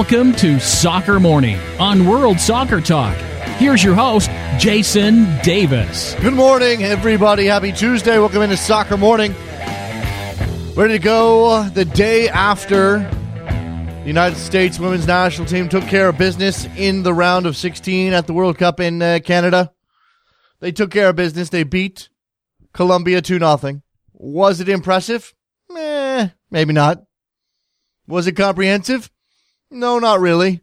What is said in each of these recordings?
Welcome to Soccer Morning on World Soccer Talk. Here's your host, Jason Davis. Good morning, everybody. Happy Tuesday. Welcome into Soccer Morning. Ready to go the day after the United States women's national team took care of business in the round of 16 at the World Cup in uh, Canada. They took care of business. They beat Colombia 2 0. Was it impressive? Eh, maybe not. Was it comprehensive? No, not really.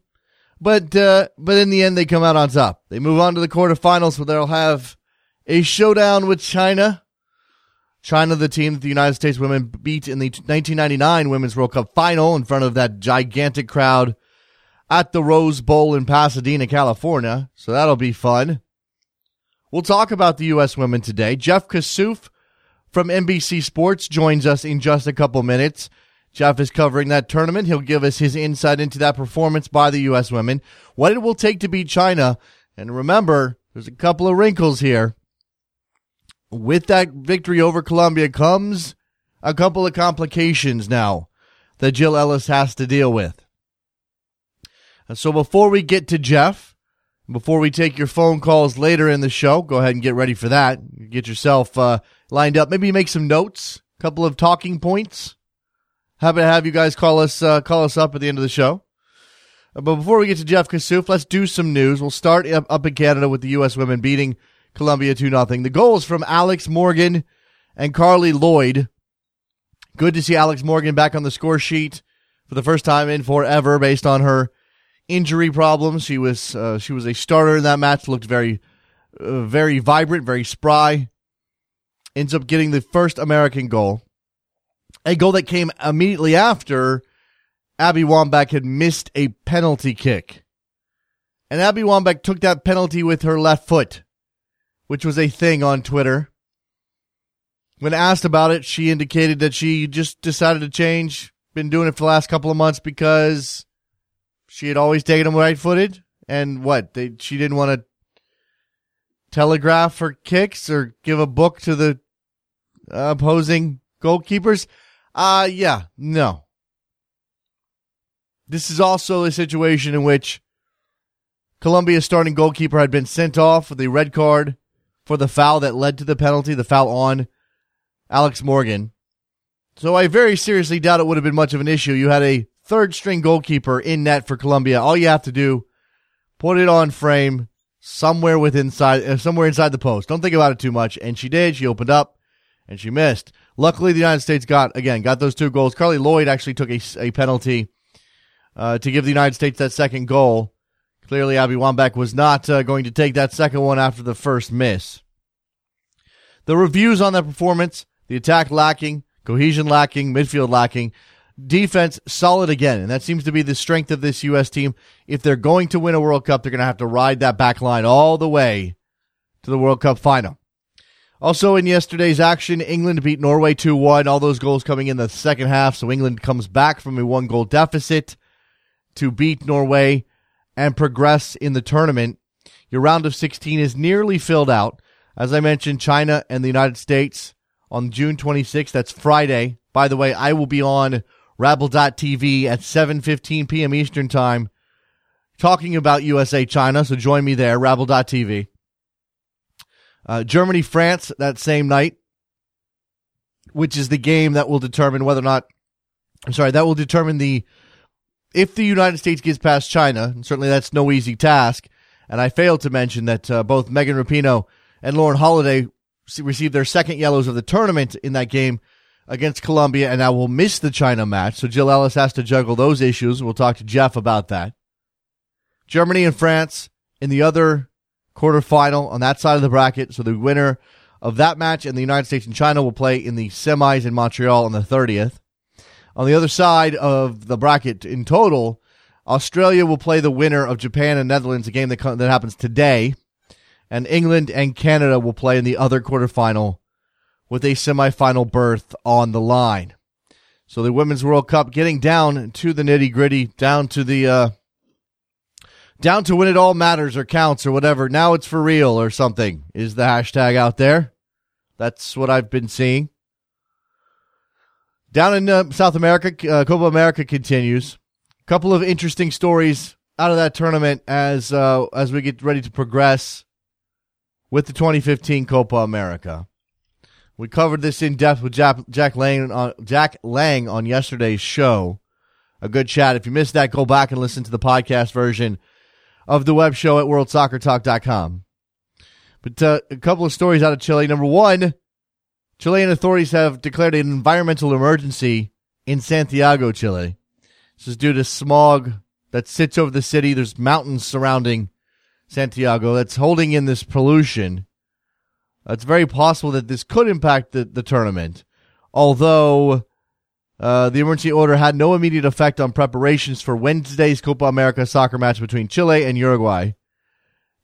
But uh, but in the end, they come out on top. They move on to the quarterfinals, where they'll have a showdown with China. China, the team that the United States women beat in the 1999 Women's World Cup final in front of that gigantic crowd at the Rose Bowl in Pasadena, California. So that'll be fun. We'll talk about the U.S. women today. Jeff Kassouf from NBC Sports joins us in just a couple minutes. Jeff is covering that tournament. He'll give us his insight into that performance by the U.S. women, what it will take to beat China. And remember, there's a couple of wrinkles here. With that victory over Colombia comes a couple of complications now that Jill Ellis has to deal with. So before we get to Jeff, before we take your phone calls later in the show, go ahead and get ready for that. Get yourself uh, lined up. Maybe make some notes, a couple of talking points. Happy to have you guys call us uh, call us up at the end of the show. Uh, but before we get to Jeff Kassouf, let's do some news. We'll start up, up in Canada with the U.S. women beating Colombia 2 0. The goals from Alex Morgan and Carli Lloyd. Good to see Alex Morgan back on the score sheet for the first time in forever based on her injury problems. She was uh, she was a starter in that match, looked very uh, very vibrant, very spry. Ends up getting the first American goal. A goal that came immediately after Abby Wambach had missed a penalty kick. And Abby Wambach took that penalty with her left foot, which was a thing on Twitter. When asked about it, she indicated that she just decided to change, been doing it for the last couple of months because she had always taken them right footed. And what? They, she didn't want to telegraph her kicks or give a book to the opposing goalkeepers. Uh, yeah, no. This is also a situation in which Colombia's starting goalkeeper had been sent off with a red card for the foul that led to the penalty, the foul on Alex Morgan. So I very seriously doubt it would have been much of an issue. You had a third string goalkeeper in net for Colombia. All you have to do, put it on frame somewhere within inside, uh, somewhere inside the post. Don't think about it too much. And she did. She opened up and she missed. Luckily, the United States got again got those two goals. Carli Lloyd actually took a, a penalty uh, to give the United States that second goal. Clearly, Abby Wambach was not uh, going to take that second one after the first miss. The reviews on that performance: the attack lacking, cohesion lacking, midfield lacking, defense solid again, and that seems to be the strength of this U.S. team. If they're going to win a World Cup, they're going to have to ride that back line all the way to the World Cup final. Also, in yesterday's action, England beat Norway 2 1. All those goals coming in the second half. So England comes back from a one goal deficit to beat Norway and progress in the tournament. Your round of 16 is nearly filled out. As I mentioned, China and the United States on June 26th. That's Friday. By the way, I will be on Rabble.tv at 7.15 p.m. Eastern Time talking about USA China. So join me there, Rabble.tv. Uh, Germany, France that same night, which is the game that will determine whether or not, I'm sorry, that will determine the, if the United States gets past China, and certainly that's no easy task. And I failed to mention that uh, both Megan Rapinoe and Lauren Holiday received their second yellows of the tournament in that game against Colombia, and now will miss the China match. So Jill Ellis has to juggle those issues. We'll talk to Jeff about that. Germany and France in the other quarterfinal on that side of the bracket. So the winner of that match and the United States and China will play in the semis in Montreal on the 30th. On the other side of the bracket in total, Australia will play the winner of Japan and Netherlands, a game that, that happens today. And England and Canada will play in the other quarterfinal with a semifinal berth on the line. So the Women's World Cup getting down to the nitty gritty, down to the uh, down to when it all matters or counts or whatever. Now it's for real or something is the hashtag out there. That's what I've been seeing. Down in uh, South America, uh, Copa America continues. A couple of interesting stories out of that tournament as uh, as we get ready to progress with the 2015 Copa America. We covered this in depth with Jack, Lang on Jack Lang on yesterday's show. A good chat. If you missed that, go back and listen to the podcast version of the web show at worldsoccertalk.com. But uh, a couple of stories out of Chile. Number one, Chilean authorities have declared an environmental emergency in Santiago, Chile. This is due to smog that sits over the city. There's mountains surrounding Santiago that's holding in this pollution. It's very possible that this could impact the, the tournament, although uh, the emergency order had no immediate effect on preparations for Wednesday's Copa America soccer match between Chile and Uruguay.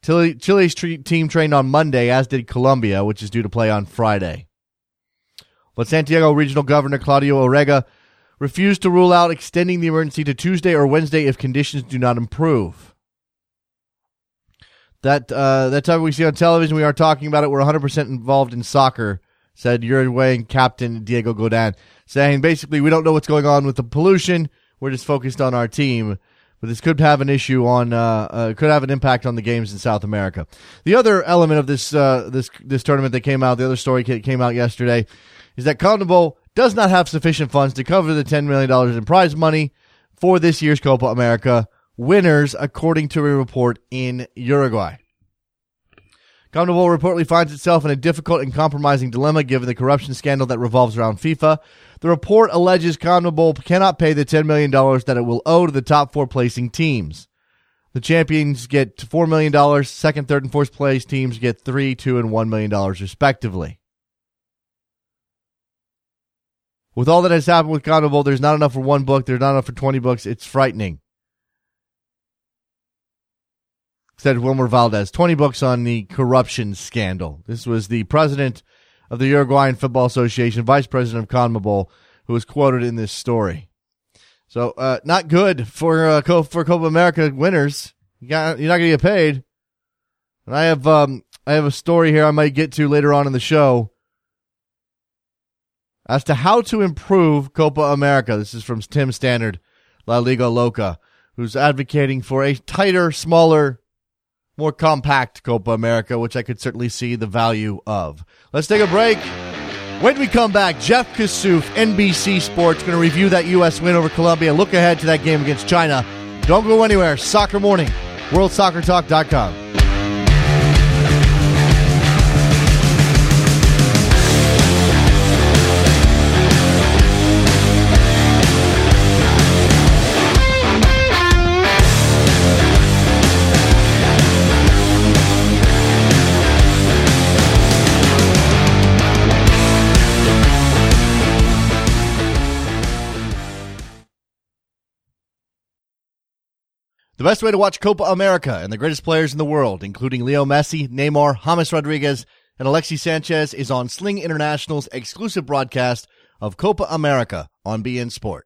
Chile, Chile's tre- team trained on Monday, as did Colombia, which is due to play on Friday. But Santiago Regional Governor Claudio Orrego refused to rule out extending the emergency to Tuesday or Wednesday if conditions do not improve. That uh, that time we see on television, we are talking about it. We're 100% involved in soccer, said Uruguayan captain Diego Godin, saying basically we don't know what's going on with the pollution. We're just focused on our team. But this could have an issue on, uh, uh, could have an impact on the games in South America. The other element of this uh, this this tournament that came out, the other story that came out yesterday, is that CONMEBOL does not have sufficient funds to cover the $10 million in prize money for this year's Copa America winners, according to a report in Uruguay. CONMEBOL reportedly finds itself in a difficult and compromising dilemma given the corruption scandal that revolves around FIFA. The report alleges CONMEBOL cannot pay the $10 million that it will owe to the top four placing teams. The champions get $4 million, second, third, and fourth place teams get 3 2 and $1 million respectively. With all that has happened with CONMEBOL, there's not enough for one book. There's not enough for 20 books. It's frightening. Said Wilmar Valdez. 20 books on the corruption scandal. This was the president of the Uruguayan Football Association, vice president of CONMEBOL, who was quoted in this story. So, uh, not good for uh, for Copa America winners. You got, you're not going to get paid. And I have um, I have a story here I might get to later on in the show as to how to improve Copa America. This is from Tim Stannard, La Liga Loca, who's advocating for a tighter, smaller, more compact Copa America, which I could certainly see the value of. Let's take a break. When we come back, Jeff Kassouf, NBC Sports, going to review that U.S. win over Colombia. Look ahead to that game against China. Don't go anywhere. Soccer Morning, WorldSoccerTalk.com. The best way to watch Copa America and the greatest players in the world, including Leo Messi, Neymar, James Rodriguez, and Alexis Sanchez, is on Sling International's exclusive broadcast of Copa America on beIN Sport.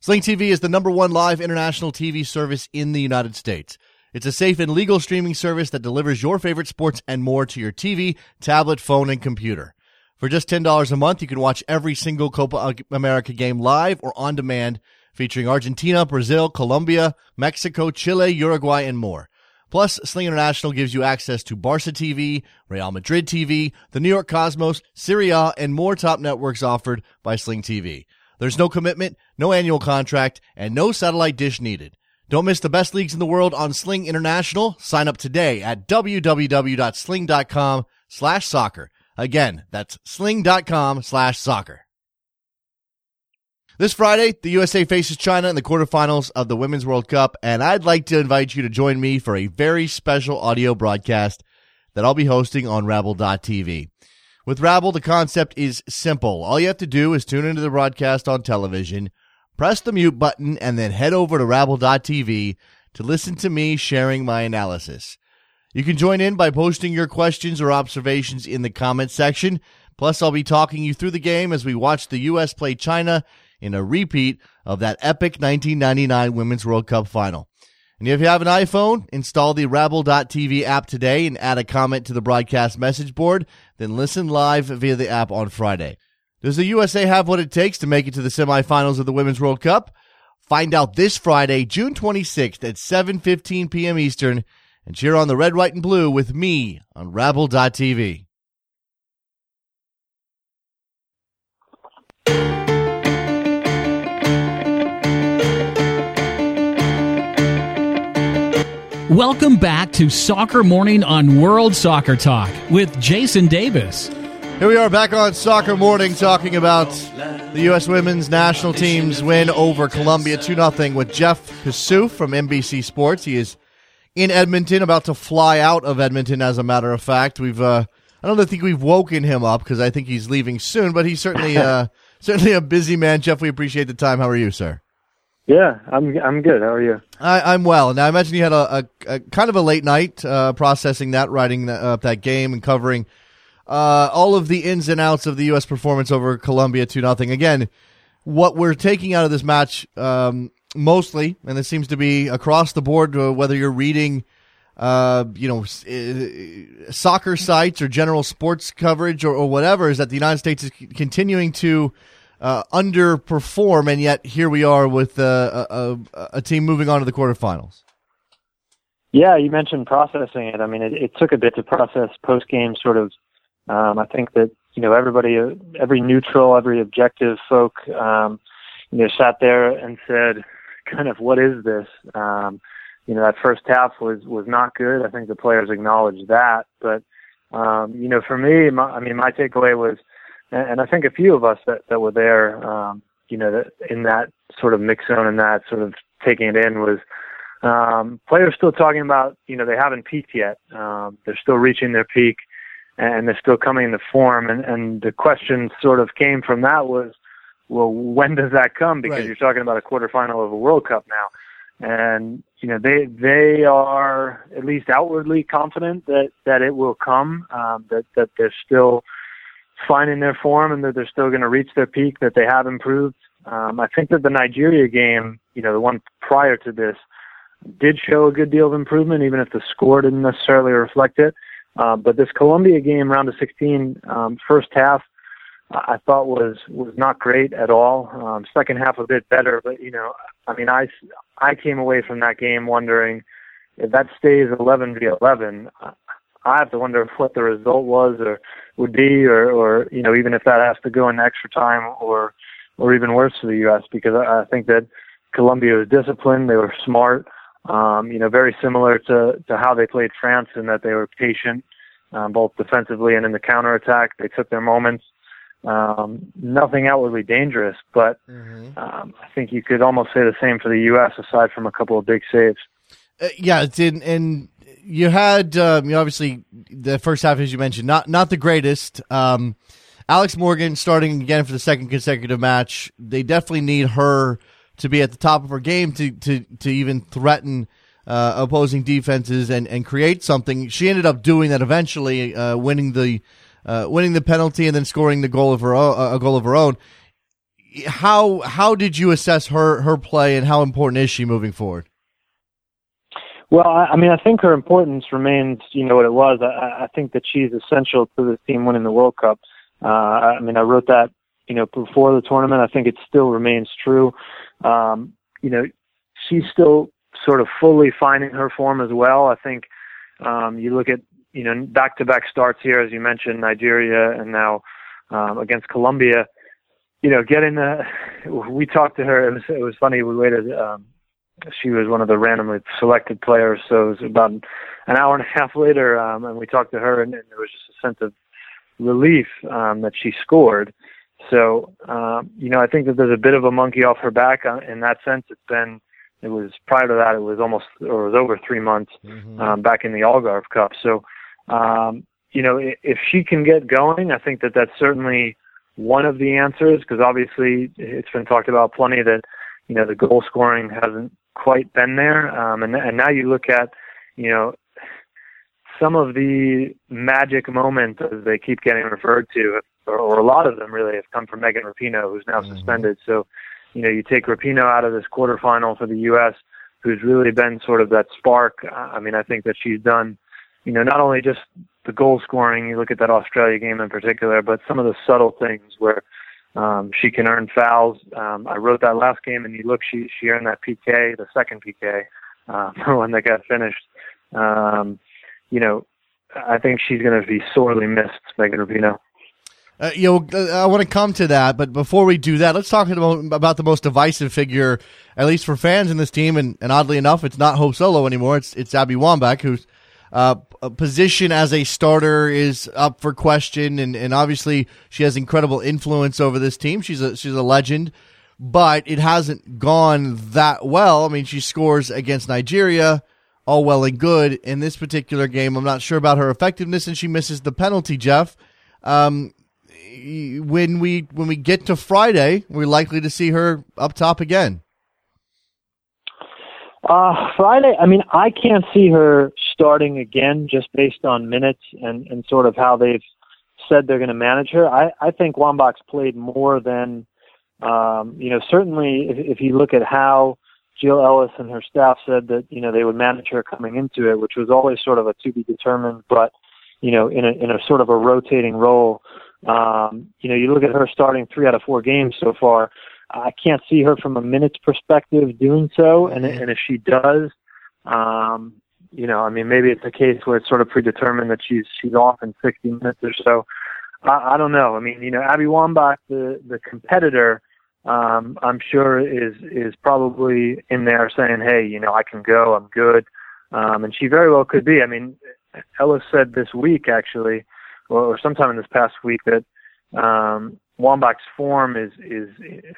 Sling TV is the number one live international TV service in the United States. It's a safe and legal streaming service that delivers your favorite sports and more to your TV, tablet, phone, and computer. For just $10 a month, you can watch every single Copa America game live or on demand featuring Argentina, Brazil, Colombia, Mexico, Chile, Uruguay, and more. Plus, Sling International gives you access to Barca TV, Real Madrid TV, the New York Cosmos, Serie A, and more top networks offered by Sling TV. There's no commitment, no annual contract, and no satellite dish needed. Don't miss the best leagues in the world on Sling International. Sign up today at www.sling.com slash soccer. Again, that's sling.com slash soccer. This Friday, the USA faces China in the quarterfinals of the Women's World Cup, and I'd like to invite you to join me for a very special audio broadcast that I'll be hosting on Rabble.tv. With Rabble, the concept is simple. All you have to do is tune into the broadcast on television, press the mute button, and then head over to Rabble.tv to listen to me sharing my analysis. You can join in by posting your questions or observations in the comments section. Plus, I'll be talking you through the game as we watch the U.S. play China in a repeat of that epic 1999 Women's World Cup final. And if you have an iPhone, install the Rabble.tv app today and add a comment to the broadcast message board, then listen live via the app on Friday. Does the USA have what it takes to make it to the semifinals of the Women's World Cup? Find out this Friday, June 26th at 7:15 p.m. Eastern and cheer on the red, white and blue with me on rabble.tv. Welcome back to Soccer Morning on World Soccer Talk with Jason Davis. Here we are back on Soccer Morning talking about the U.S. women's national team's win over Colombia 2 0 with Jeff Kassouf from NBC Sports. He is in Edmonton, about to fly out of Edmonton, as a matter of fact. We've, uh, I don't think we've woken him up because I think he's leaving soon, but he's certainly, uh, certainly a busy man. Jeff, we appreciate the time. How are you, sir? Yeah, I'm I'm good. How are you? I, am well. Now, I imagine you had a, a, a, kind of a late night uh, processing that, writing that, uh, that game, and covering uh, all of the ins and outs of the U.S. performance over Colombia two nothing. Again, what we're taking out of this match um, mostly, and it seems to be across the board, uh, whether you're reading. Uh, you know, uh, soccer sites or general sports coverage or, or whatever is that the United States is continuing to uh, underperform, and yet here we are with uh, a, a, a, team moving on to the quarterfinals. Yeah, you mentioned processing it. I mean, it, it took a bit to process post game. Sort of, um, I think that you know everybody, every neutral, every objective folk, um, you know, sat there and said, kind of, what is this? Um, you know, that first half was was not good. I think the players acknowledged that, but um, you know, for me, my, I mean, my takeaway was and, and I think a few of us that that were there, um, you know, that in that sort of mix zone and that sort of taking it in was um, players still talking about, you know, they haven't peaked yet. Um, they're still reaching their peak, and they're still coming into form. And and the question sort of came from that was, well, when does that come? Because right. you're talking about a quarterfinal of a World Cup now and you know they they are at least outwardly confident that that it will come um, that that they're still finding their form and that they're still going to reach their peak, that they have improved. Um, I think that the Nigeria game, you know, the one prior to this, did show a good deal of improvement, even if the score didn't necessarily reflect it. Uh, but this Colombia game, round of 16, um, first half, I thought was was not great at all. Um, second half a bit better, but you know, I mean, I I came away from that game wondering if that stays 11 v 11. I have to wonder what the result was or would be, or, or you know, even if that has to go in extra time or or even worse for the U.S. Because I, I think that Colombia was disciplined, they were smart, um, you know, very similar to to how they played France in that they were patient, um, both defensively and in the counterattack. They took their moments. Um, nothing outwardly dangerous, but mm-hmm. um, I think you could almost say the same for the U.S. aside from a couple of big saves. Uh, yeah, it's in, and you had um, you obviously the first half, as you mentioned, not not the greatest. Um, Alex Morgan starting again for the second consecutive match. They definitely need her to be at the top of her game to to to even threaten uh, opposing defenses and and create something. She ended up doing that eventually, uh, winning the uh, winning the penalty and then scoring the goal of her own, a goal of her own. How how did you assess her her play and how important is she moving forward? Well, I, I mean, I think her importance remains, you know, what it was. I, I think that she's essential to this team winning the World Cup. Uh, I mean, I wrote that, you know, before the tournament. I think it still remains true. Um, you know, she's still sort of fully finding her form as well. I think um, you look at, you know, back-to-back starts here, as you mentioned, Nigeria, and now um, against Colombia. You know, getting the. We talked to her. It was it was funny. We waited. Um, she was one of the randomly selected players. So it was about an hour and a half later, um, and we talked to her, and, and there was just a sense of relief um, that she scored. So um, you know, I think that there's a bit of a monkey off her back uh, in that sense. It's been it was prior to that it was almost or it was over three months mm-hmm. um, back in the Algarve Cup. So um, you know, if she can get going, I think that that's certainly one of the answers because obviously it's been talked about plenty that you know the goal scoring hasn't quite been there. Um, and, and now you look at, you know, some of the magic moments as they keep getting referred to, or, or a lot of them really have come from Megan Rapinoe, who's now mm-hmm. suspended. So, you know, you take Rapinoe out of this quarterfinal for the U.S., who's really been sort of that spark. I mean, I think that she's done, you know, not only just the goal scoring, you look at that Australia game in particular, but some of the subtle things where Um, she can earn fouls. Um, I wrote that last game, and you look, she she earned that PK, the second PK, uh, for when they got finished. Um, you know, I think she's going to be sorely missed, Megan Rapinoe. Uh, you know, uh, I want to come to that, but before we do that, let's talk about the most divisive figure, at least for fans in this team. And, and oddly enough, it's not Hope Solo anymore. It's it's Abby Wambach, who's uh, position as a starter is up for question, and, and obviously she has incredible influence over this team. She's a she's a legend, but it hasn't gone that well. I mean, she scores against Nigeria, all well and good. In this particular game, I'm not sure about her effectiveness, and she misses the penalty. Jeff. Um, when we when we get to Friday, we're likely to see her up top again. Uh, Friday, I mean, I can't see her starting again just based on minutes and, and sort of how they've said they're going to manage her. I, I think Wambach's played more than, um, you know, certainly if, if you look at how Jill Ellis and her staff said that, you know, they would manage her coming into it, which was always sort of a to be determined, but, you know, in a, in a sort of a rotating role. Um, you know, you look at her starting three out of four games so far. I can't see her from a minutes perspective doing so, and and if she does, um, you know, I mean, maybe it's a case where it's sort of predetermined that she's she's off in 60 minutes or so. I, I don't know. I mean, you know, Abby Wambach, the the competitor, um, I'm sure is is probably in there saying, hey, you know, I can go, I'm good, um, and she very well could be. I mean, Ellis said this week actually or, or sometime in this past week that um, Wambach's form is is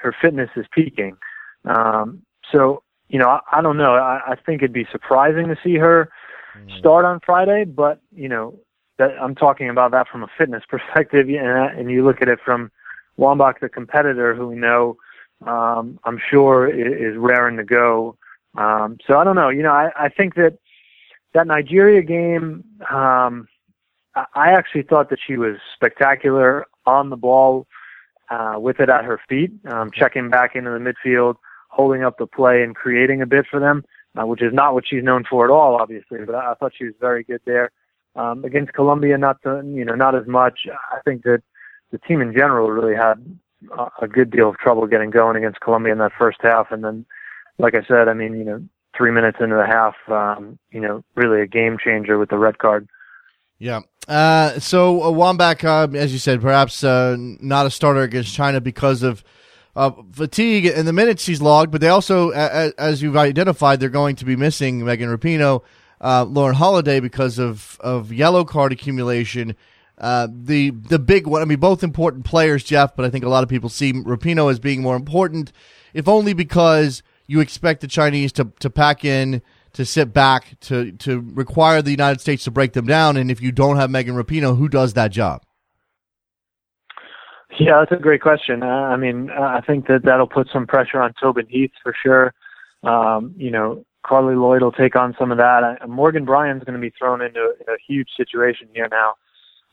her fitness is peaking. Um, so you know, I, I don't know. I, I think it'd be surprising to see her mm. start on Friday, but you know, that I'm talking about that from a fitness perspective, and, and you look at it from Wambach, the competitor, who we know, um, I'm sure is, is raring to go. Um, so I don't know. You know, I, I think that that Nigeria game. Um, I actually thought that she was spectacular on the ball uh, with it at her feet, um, checking back into the midfield, holding up the play, and creating a bit for them, uh, which is not what she's known for at all, obviously. But I, I thought she was very good there. Um, against Colombia, not the, you know not as much. I think that the team in general really had a, a good deal of trouble getting going against Colombia in that first half, and then, like I said, I mean, you know, three minutes into the half, um, you know, really a game changer with the red card. Yeah. Uh, so uh, Wambach, uh, as you said, perhaps uh, not a starter against China because of fatigue and the minutes she's logged. But they also, as you've identified, they're going to be missing Megan Rapinoe, uh, Lauren Holiday because of of yellow card accumulation. Uh, the the big one. I mean, both important players, Jeff. But I think a lot of people see Rapinoe as being more important, if only because you expect the Chinese to to pack in to sit back to to require the United States to break them down. And if you don't have Megan Rapinoe, who does that job? Yeah, that's a great question. Uh, I mean, uh, I think that that'll put some pressure on Tobin Heath for sure. Um, you know, Carli Lloyd will take on some of that. Uh, Morgan Brian's going to be thrown into a, a huge situation here now.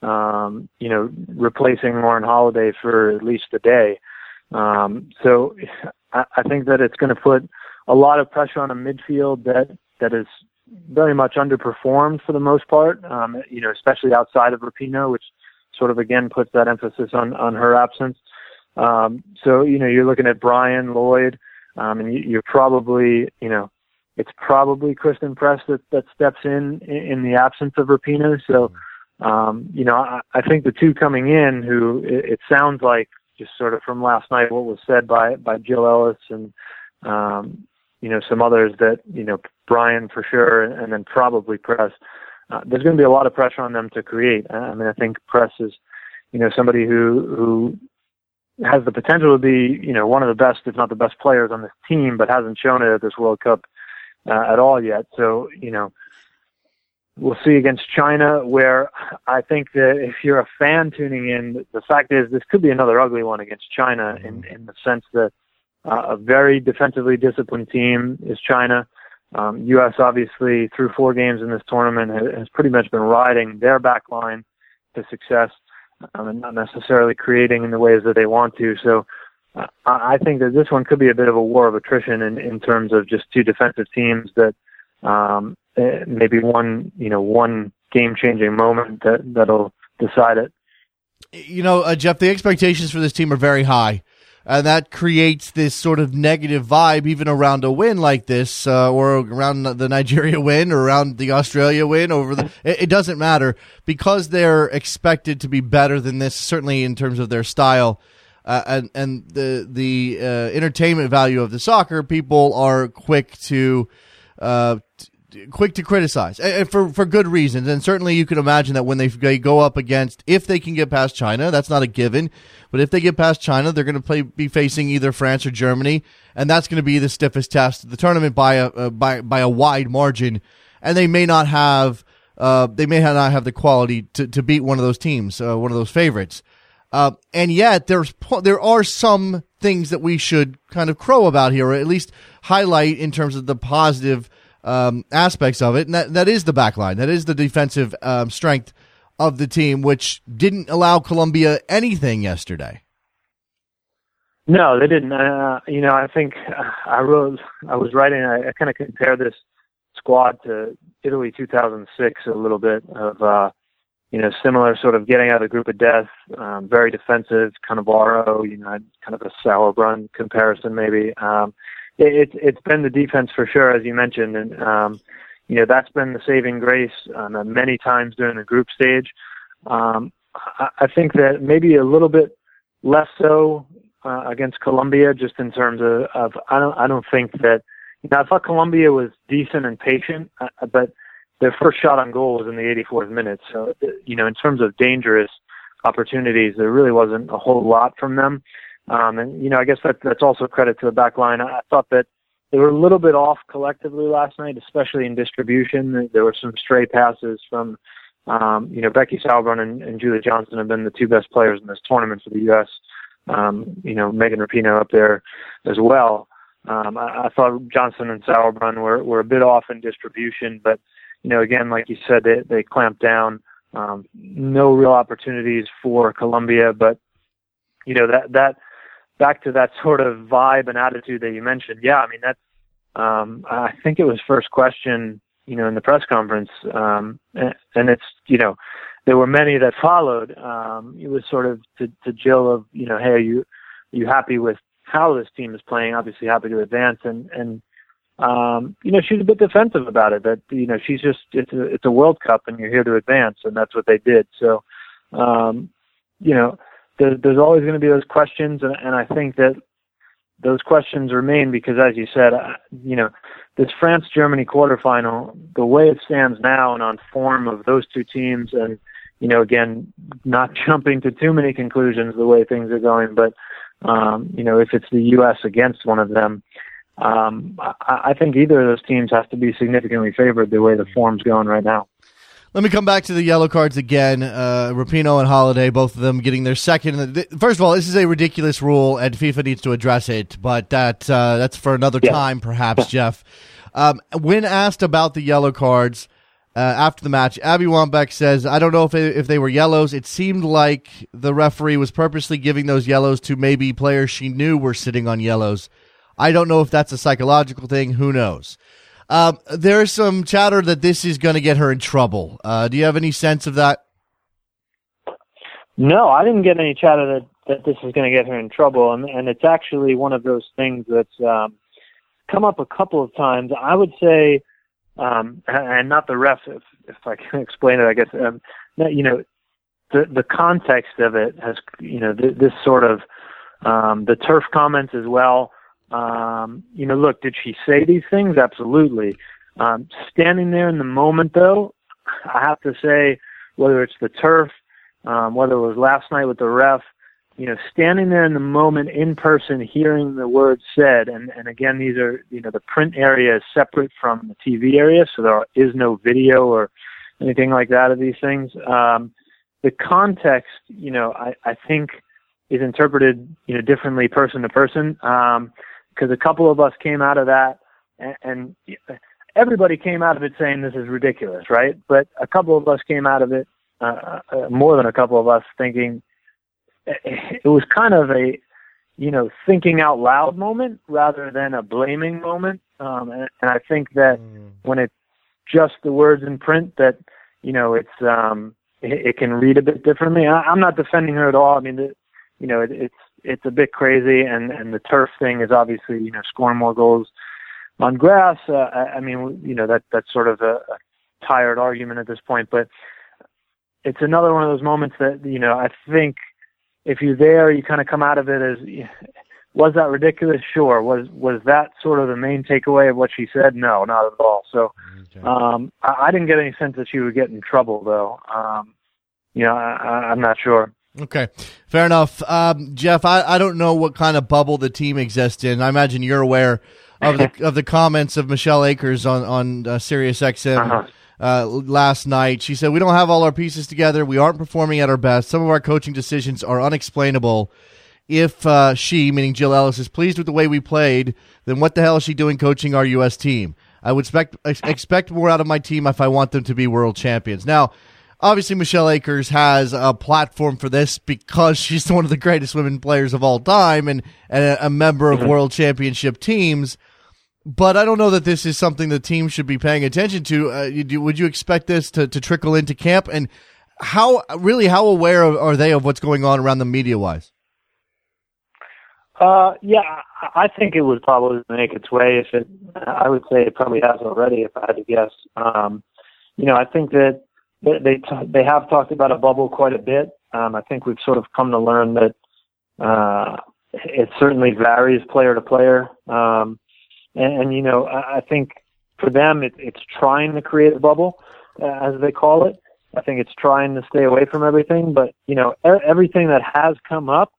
Um, you know, replacing Lauren Holiday for at least a day. Um, so I, I think that it's going to put a lot of pressure on a midfield that that is very much underperformed for the most part. Um, you know, especially outside of Rapinoe, which sort of again puts that emphasis on on her absence. Um, so you know, you're looking at Brian Lloyd, um, and you, you're probably you know, it's probably Christen Press that that steps in in the absence of Rapinoe. So. Um, you know, I, I think the two coming in, who it, it sounds like just sort of from last night, what was said by by Jill Ellis and um, you know some others that you know Brian for sure, and then probably Press. Uh, there's going to be a lot of pressure on them to create. I mean, I think Press is, you know, somebody who who has the potential to be, you know, one of the best, if not the best players on this team, but hasn't shown it at this World Cup uh, at all yet. So, you know, we'll see against China, where I think that if you're a fan tuning in, the fact is this could be another ugly one against China in in the sense that uh, a very defensively disciplined team is China. Um, U.S. obviously through four games in this tournament has pretty much been riding their back line to success um, and not necessarily creating in the ways that they want to. So uh, I think that this one could be a bit of a war of attrition in, in terms of just two defensive teams that um, eh, maybe one you know one game changing moment that that'll decide it. You know, uh, Jeff, the expectations for this team are very high. And that creates this sort of negative vibe, even around a win like this, uh, or around the Nigeria win, or around the Australia win. Over the, it, it doesn't matter because they're expected to be better than this. Certainly in terms of their style, uh, and and the the uh, entertainment value of the soccer, people are quick to uh, quick to criticize and for for good reasons. And certainly, you can imagine that when they, they go up against, if they can get past China, that's not a given. But if they get past China, they're going to play be facing either France or Germany, and that's going to be the stiffest test of the tournament by a uh, by by a wide margin. And they may not have uh, they may not have the quality to, to beat one of those teams, uh, one of those favorites. Uh, and yet, there's there are some things that we should kind of crow about here, or at least highlight in terms of the positive um, aspects of it, and that, that is the back line. That is the defensive um, strength of the team, which didn't allow Colombia anything yesterday. No, they didn't. Uh, you know, I think I wrote, I was writing, I, I kind of compare this squad to Italy 2006 a little bit of, uh, you know, similar sort of getting out of the group of death, um, very defensive, kind of RO, you know, kind of a Sauerbrunn comparison maybe. Um, it, it's been the defense for sure, as you mentioned, and um, you know that's been the saving grace um, many times during the group stage. Um, I, I think that maybe a little bit less so uh, against Colombia, just in terms of, of I don't I don't think that you know I thought Colombia was decent and patient, uh, but their first shot on goal was in the 84th minute. So you know in terms of dangerous opportunities, there really wasn't a whole lot from them. Um, and you know, I guess that that's also credit to the back line. I, thought that they were a little bit off collectively last night, especially in distribution. There were some stray passes from, um, you know, Becky Sauerbrunn and, and Julie Johnston have been the two best players in this tournament for the U.S. Um, you know, Megan Rapinoe up there as well. Um, I, I thought Johnston and Sauerbrunn were, were a bit off in distribution, but, you know, again, like you said, they, they clamped down. Um, no real opportunities for Colombia, but, you know, that, that, back to that sort of vibe and attitude that you mentioned, yeah, I mean that's um, I think it was first question, you know, in the press conference, um, and, it's you know there were many that followed. Um, it was sort of to, to Jill of you know, hey, are you are you happy with how this team is playing? Obviously, happy to advance, and and um, you know, she's a bit defensive about it. That you know, she's just it's a it's a World Cup, and you're here to advance, and that's what they did. So, um, you know, there, there's always going to be those questions, and, and I think that those questions remain because, as you said, you know, this France Germany quarterfinal, the way it stands now, and on form of those two teams, and you know, again, not jumping to too many conclusions the way things are going, but um, you know, if it's the U.S. against one of them, um, I, I think either of those teams has to be significantly favored the way the form's going right now. Let me come back to the yellow cards again. Uh, Rapinoe and Holiday, both of them getting their second. First of all, this is a ridiculous rule, and FIFA needs to address it. But that uh, that's for another yeah. time, perhaps, Jeff. Um, when asked about the yellow cards uh, after the match, Abby Wambach says, "I don't know if they, if they were yellows. It seemed like the referee was purposely giving those yellows to maybe players she knew were sitting on yellows. I don't know if that's a psychological thing. Who knows." Um, there's some chatter that this is going to get her in trouble. Uh, do you have any sense of that? No, I didn't get any chatter that, that this is going to get her in trouble, and, and it's actually one of those things that's um, come up a couple of times. I would say, um, and not the ref, if, if I can explain it, I guess. Um, you know, the the context of it has, you know, th- this sort of um, the turf comments as well um, you know, look, did she say these things? Absolutely. Um, standing there in the moment, though, I have to say, whether it's the turf, um, whether it was last night with the ref, you know, standing there in the moment in person, hearing the words said, and, and again, these are, you know, the print area is separate from the TV area, so there is no video or anything like that of these things. Um, the context, you know, I, I think is interpreted, you know, differently person to person. Um, because a couple of us came out of that and, and everybody came out of it saying this is ridiculous, right? But a couple of us came out of it, uh, uh, more than a couple of us, thinking it was kind of a, you know, thinking out loud moment rather than a blaming moment. Um, and, and I think that mm. when it's just the words in print, that you know, it's um, it, it can read a bit differently. I, I'm not defending her at all. I mean, the, you know, it, it's it's a bit crazy, and and the turf thing is obviously you know scoring more goals on grass. Uh, I, I mean, you know that that's sort of a, a tired argument at this point, but it's another one of those moments that you know I think if you're there, you kind of come out of it as was that ridiculous? Sure. Was was that sort of the main takeaway of what she said? No, not at all. So okay. um, I, I didn't get any sense that she would get in trouble, though. Um, you know, I, I'm not sure. Okay, fair enough. Um, Jeff, I, I don't know what kind of bubble the team exists in. I imagine you're aware of the of the comments of Michelle Akers on on uh, Sirius XM. Uh-huh. Uh, last night. She said, We don't have all our pieces together. We aren't performing at our best. Some of our coaching decisions are unexplainable. If uh, she, meaning Jill Ellis, is pleased with the way we played, then what the hell is she doing coaching our U.S. team? I would expect, expect more out of my team if I want them to be world champions. Now, obviously Michelle Akers has a platform for this because she's one of the greatest women players of all time and, and a, a member of mm-hmm. world championship teams. But I don't know that this is something the team should be paying attention to. Uh, you, would you expect this to, to trickle into camp? And how really how aware are they of what's going on around the media wise? Uh, yeah, I think it would probably make its way. If it, I would say it probably has already. If I had to guess, um, you know, I think that they they, t- they have talked about a bubble quite a bit. Um, I think we've sort of come to learn that uh, it certainly varies player to player. Um, and, and you know, I, I think for them, it, it's trying to create a bubble, uh, as they call it. I think it's trying to stay away from everything. But you know, er- everything that has come up,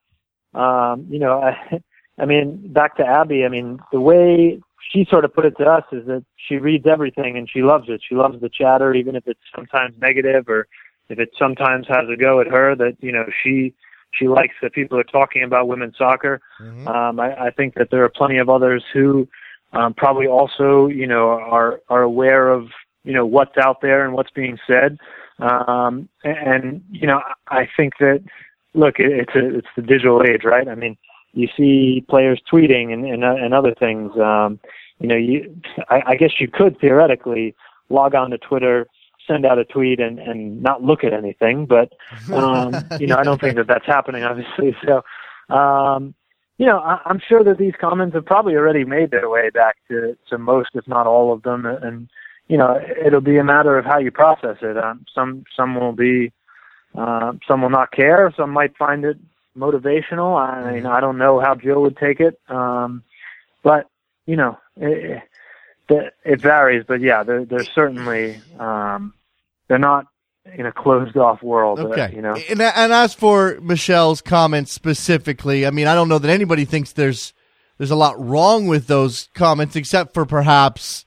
um, you know, I, I mean, back to Abby. I mean, the way she sort of put it to us is that she reads everything and she loves it. She loves the chatter, even if it's sometimes negative or if it sometimes has a go at her. That you know, she she likes that people are talking about women's soccer. Mm-hmm. Um, I, I think that there are plenty of others who um, probably also, you know, are are aware of you know what's out there and what's being said. Um, and you know, I think that look, it, it's a, it's the digital age, right? I mean, you see players tweeting and and, uh, and other things. Um, you know, you I, I guess you could theoretically log on to Twitter, send out a tweet, and and not look at anything. But um, you know, I don't think that that's happening, obviously. So. Um, you know, I, I'm sure that these comments have probably already made their way back to to most, if not all of them, and you know, it'll be a matter of how you process it. Um, some some will be, uh, some will not care. Some might find it motivational. I mean, I don't know how Jill would take it, um, but you know, it, it, it varies. But yeah, they're, they're certainly um, they're not in a closed off world. Uh, okay, uh, you know. And, and as for Michelle's comments specifically, I mean, I don't know that anybody thinks there's there's a lot wrong with those comments, except for perhaps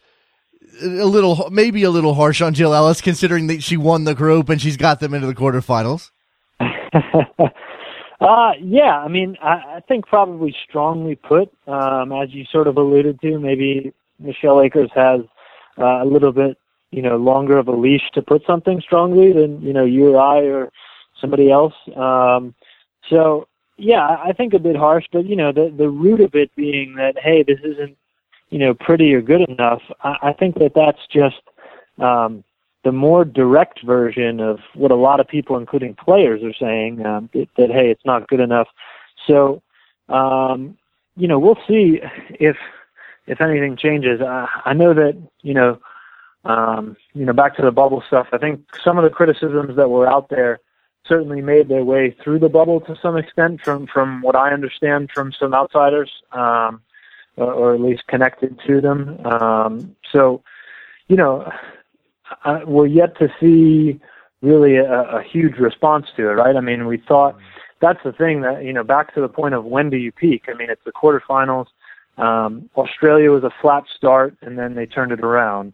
a little, maybe a little harsh on Jill Ellis, considering that she won the group and she's got them into the quarterfinals. uh, yeah, I mean, I, I think probably strongly put, um, as you sort of alluded to. Maybe Michelle Akers has uh, a little bit you know longer of a leash to put something strongly than you know you or I or somebody else. Um, so yeah, I think a bit harsh, but you know the the root of it being that hey, this isn't you know pretty or good enough. I, I think that that's just um, the more direct version of what a lot of people, including players, are saying um, that, that hey, it's not good enough. So um, you know we'll see if if anything changes. I, I know that you know um, you know, back to the bubble stuff, I think some of the criticisms that were out there certainly made their way through the bubble to some extent from, from what I understand from some outsiders, um, or, or at least connected to them. Um, so, you know, I, we're yet to see really a, a huge response to it, right? I mean, we thought that's the thing that, you know, back to the point of when do you peak? I mean, it's the quarterfinals. Um, Australia was a flat start and then they turned it around.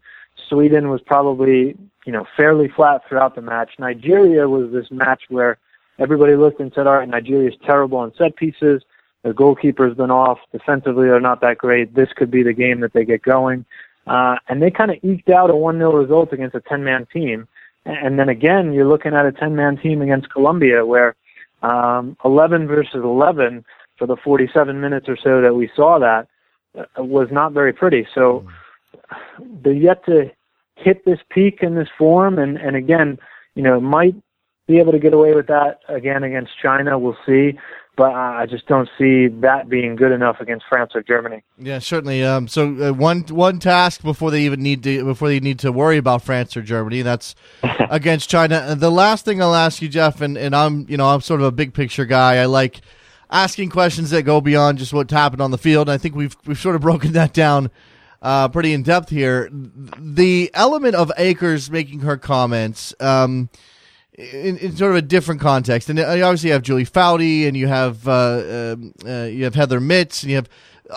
Sweden was probably, you know, fairly flat throughout the match. Nigeria was this match where everybody looked and said, all right, Nigeria's terrible on set pieces. Their goalkeeper's been off. Defensively, they're not that great. This could be the game that they get going. Uh, and they kind of eked out a 1-0 result against a 10-man team. And then again, you're looking at a 10-man team against Colombia where um, 11 versus 11 for the 47 minutes or so that we saw that uh, was not very pretty. So they're yet to hit this peak in this form, and and again, you know, might be able to get away with that again against China. We'll see but I just don't see that being good enough against France or Germany. Yeah, certainly. Um, so uh, one one task before they even need to before they need to worry about France or Germany, that's against China. The last thing I'll ask you, Jeff, and, and I'm you know I'm sort of a big picture guy. I like asking questions that go beyond just what happened on the field. And I think we've we've sort of broken that down. Uh, pretty in depth here. The element of Akers making her comments, um, in, in, sort of a different context. And obviously, you have Julie Foudy, and you have uh, um, uh, you have Heather Mitts, and you have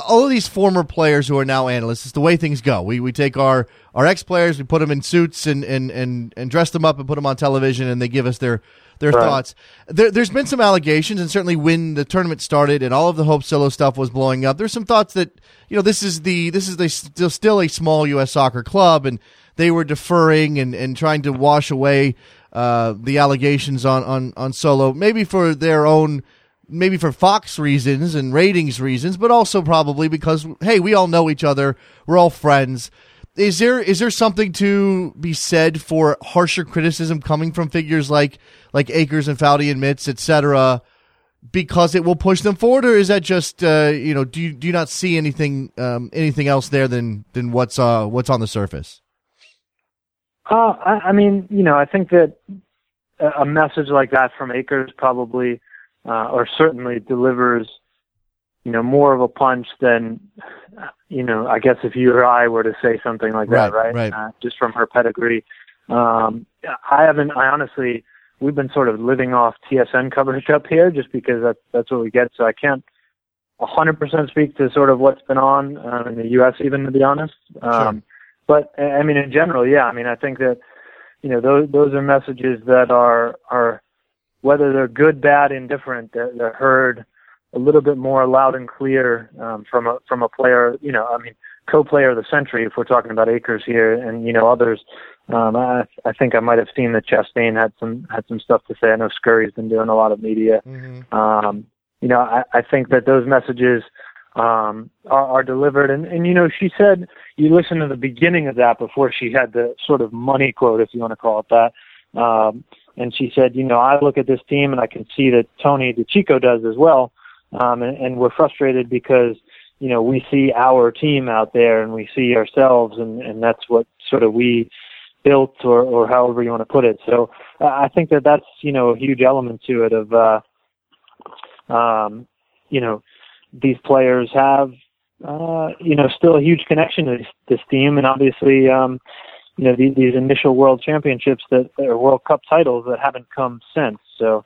all of these former players who are now analysts. It's the way things go. We we take our our ex players, we put them in suits and, and and and dress them up and put them on television, and they give us their their right. thoughts. There, has been some allegations, and certainly when the tournament started and all of the Hope Solo stuff was blowing up, there's some thoughts that you know this is the this is the still still a small U.S. soccer club, and they were deferring and and trying to wash away uh, the allegations on, on, on Solo, maybe for their own, maybe for Fox reasons and ratings reasons, but also probably because, hey, we all know each other. We're all friends. Is there is there something to be said for harsher criticism coming from figures like like Akers and Foudy and Mitts, etc., because it will push them forward, or is that just uh, you know do you, do you not see anything um, anything else there than than what's uh, what's on the surface? Uh, I, I mean, you know, I think that a message like that from Akers probably, uh, or certainly delivers, you know, more of a punch than, you know, I guess if you or I were to say something like right, that, right? Right. Uh, just from her pedigree. Um, I haven't, I honestly, we've been sort of living off TSN coverage up here just because that's, that's what we get. So I can't 100% speak to sort of what's been on uh, in the U.S. even to be honest. Um, sure. But I mean, in general, yeah. I mean, I think that you know those those are messages that are are whether they're good, bad, indifferent, they're, they're heard a little bit more loud and clear um, from a from a player. You know, I mean, co-player of the century if we're talking about Akers here, and you know others. Um, I I think I might have seen that Chastain had some had some stuff to say. I know Scurry's been doing a lot of media. Mm-hmm. Um, you know, I, I think that those messages um, are, are delivered. And, and, you know, she said, you listen to the beginning of that before she had the sort of money quote, if you want to call it that. Um, and she said, you know, I look at this team and I can see that Tony DiCicco does as well. Um, and, and we're frustrated because, you know, we see our team out there and we see ourselves and, and that's what sort of we built or, or however you want to put it. So uh, I think that that's, you know, a huge element to it of, uh, um, you know, these players have, uh, you know, still a huge connection to this, this team, and obviously, um, you know, these, these initial World Championships that are World Cup titles that haven't come since. So,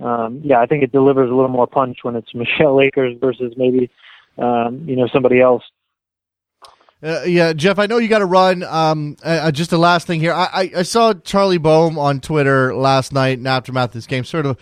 um, yeah, I think it delivers a little more punch when it's Michelle Akers versus maybe, um, you know, somebody else. Uh, yeah, Jeff, I know you got to run. Um, uh, just the last thing here. I, I, I, saw Charlie Boehm on Twitter last night in aftermath of this game, sort of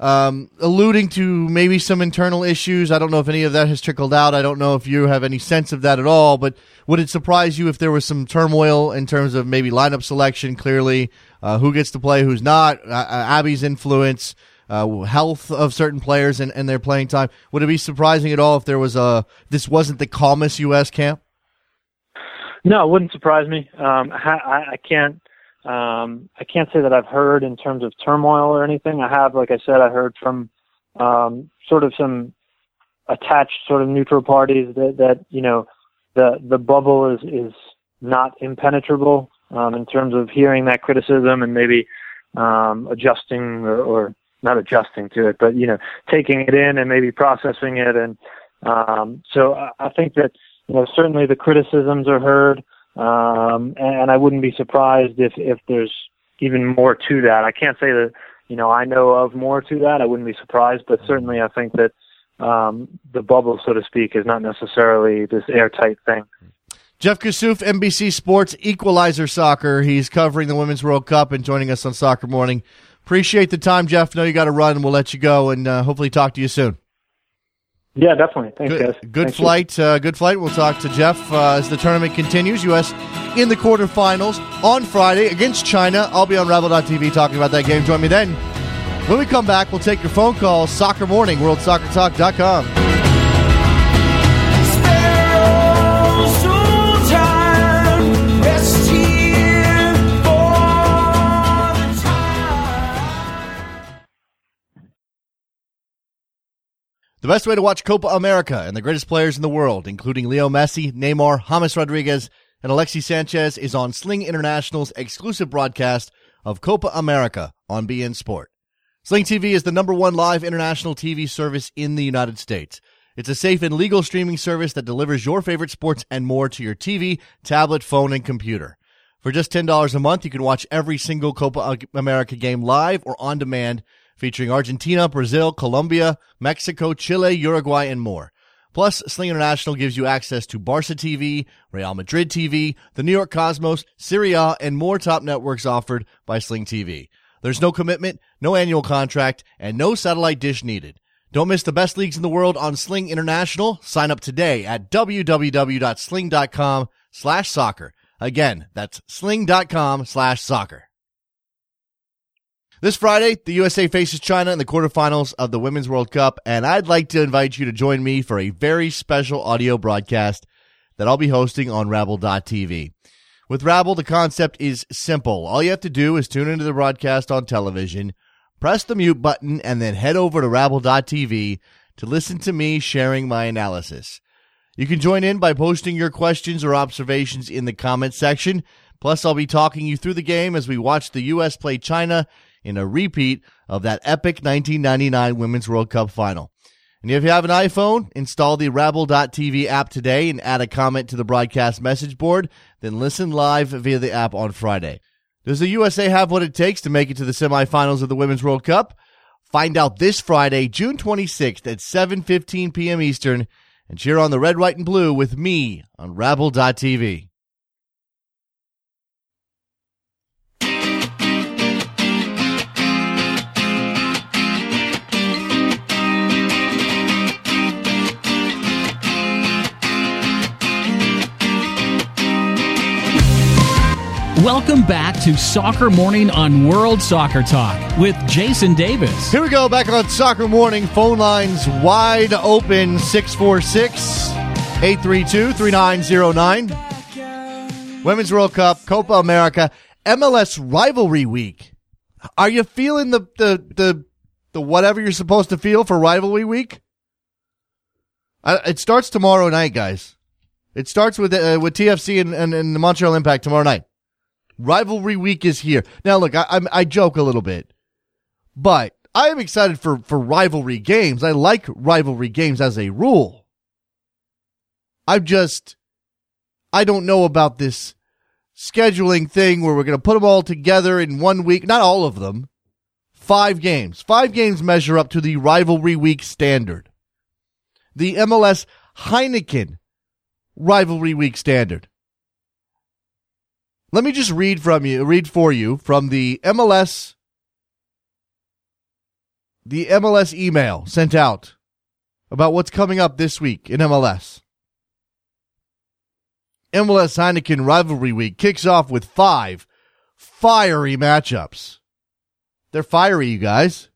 um, alluding to maybe some internal issues. I don't know if any of that has trickled out. I don't know if you have any sense of that at all. But would it surprise you if there was some turmoil in terms of maybe lineup selection? Clearly, uh, who gets to play, who's not? Uh, uh Abby's influence, uh, health of certain players, and, and their playing time. Would it be surprising at all if there was a this wasn't the calmest U.S. camp? No, it wouldn't surprise me. Um, I, I can't um, I can't say that I've heard in terms of turmoil or anything. I have, like I said, I heard from um, sort of some attached sort of neutral parties that, that you know the the bubble is is not impenetrable um, in terms of hearing that criticism and maybe um, adjusting or, or not adjusting to it, but you know taking it in and maybe processing it. And um, so I, I think that you know certainly the criticisms are heard. Um, and I wouldn't be surprised if, if there's even more to that. I can't say that, you know, I know of more to that. I wouldn't be surprised, but certainly I think that, um, the bubble, so to speak, is not necessarily this airtight thing. Jeff Kassouf, NBC Sports Equalizer Soccer. He's covering the Women's World Cup and joining us on Soccer Morning. Appreciate the time, Jeff. Know you got to run, we'll let you go, and uh, hopefully talk to you soon. Yeah, definitely. Thanks, good, guys. Good Thank flight. Uh, good flight. We'll talk to Jeff uh, as the tournament continues. U.S. in the quarterfinals on Friday against China. I'll be on Rabble.tv talking about that game. Join me then. When we come back, we'll take your phone calls. Soccer Morning, WorldSoccerTalk.com. The best way to watch Copa America and the greatest players in the world, including Leo Messi, Neymar, James Rodriguez, and Alexis Sanchez, is on Sling International's exclusive broadcast of Copa America on beIN Sport. Sling TV is the number one live international TV service in the United States. It's a safe and legal streaming service that delivers your favorite sports and more to your TV, tablet, phone, and computer. For just $10 a month, you can watch every single Copa America game live or on demand, featuring Argentina, Brazil, Colombia, Mexico, Chile, Uruguay, and more. Plus, Sling International gives you access to Barca TV, Real Madrid TV, the New York Cosmos, Serie A, and more top networks offered by Sling TV. There's no commitment, no annual contract, and no satellite dish needed. Don't miss the best leagues in the world on Sling International. Sign up today at www.sling.com slash soccer. Again, that's sling.com slash soccer. This Friday, the USA faces China in the quarterfinals of the Women's World Cup, and I'd like to invite you to join me for a very special audio broadcast that I'll be hosting on Rabble.tv. With Rabble, the concept is simple. All you have to do is tune into the broadcast on television, press the mute button, and then head over to Rabble.tv to listen to me sharing my analysis. You can join in by posting your questions or observations in the comment section. Plus, I'll be talking you through the game as we watch the U.S. play China in a repeat of that epic 1999 Women's World Cup final. And if you have an iPhone, install the Rabble.tv app today and add a comment to the broadcast message board. Then listen live via the app on Friday. Does the USA have what it takes to make it to the semifinals of the Women's World Cup? Find out this Friday, June 26th at 7:15 p.m. Eastern and cheer on the red, white, and blue with me on Rabble.tv. Welcome back to Soccer Morning on World Soccer Talk with Jason Davis. Here we go, back on Soccer Morning. Phone lines wide open 646 832 3909. Women's World Cup, Copa America, MLS rivalry week. Are you feeling the, the, the, the whatever you're supposed to feel for rivalry week? It starts tomorrow night, guys. It starts with uh, with TFC and, and, and the Montreal Impact tomorrow night. Rivalry week is here. Now, look, I, I, I joke a little bit, but I am excited for, for rivalry games. I like rivalry games as a rule. I'm just, I don't know about this scheduling thing where we're going to put them all together in one week. Not all of them. Five games. Five games measure up to the rivalry week standard. The MLS Heineken rivalry week standard. Let me just read from you, read for you from the MLS, the MLS email sent out about what's coming up this week in MLS. MLS Heineken Rivalry Week kicks off with five fiery matchups. They're fiery, you guys.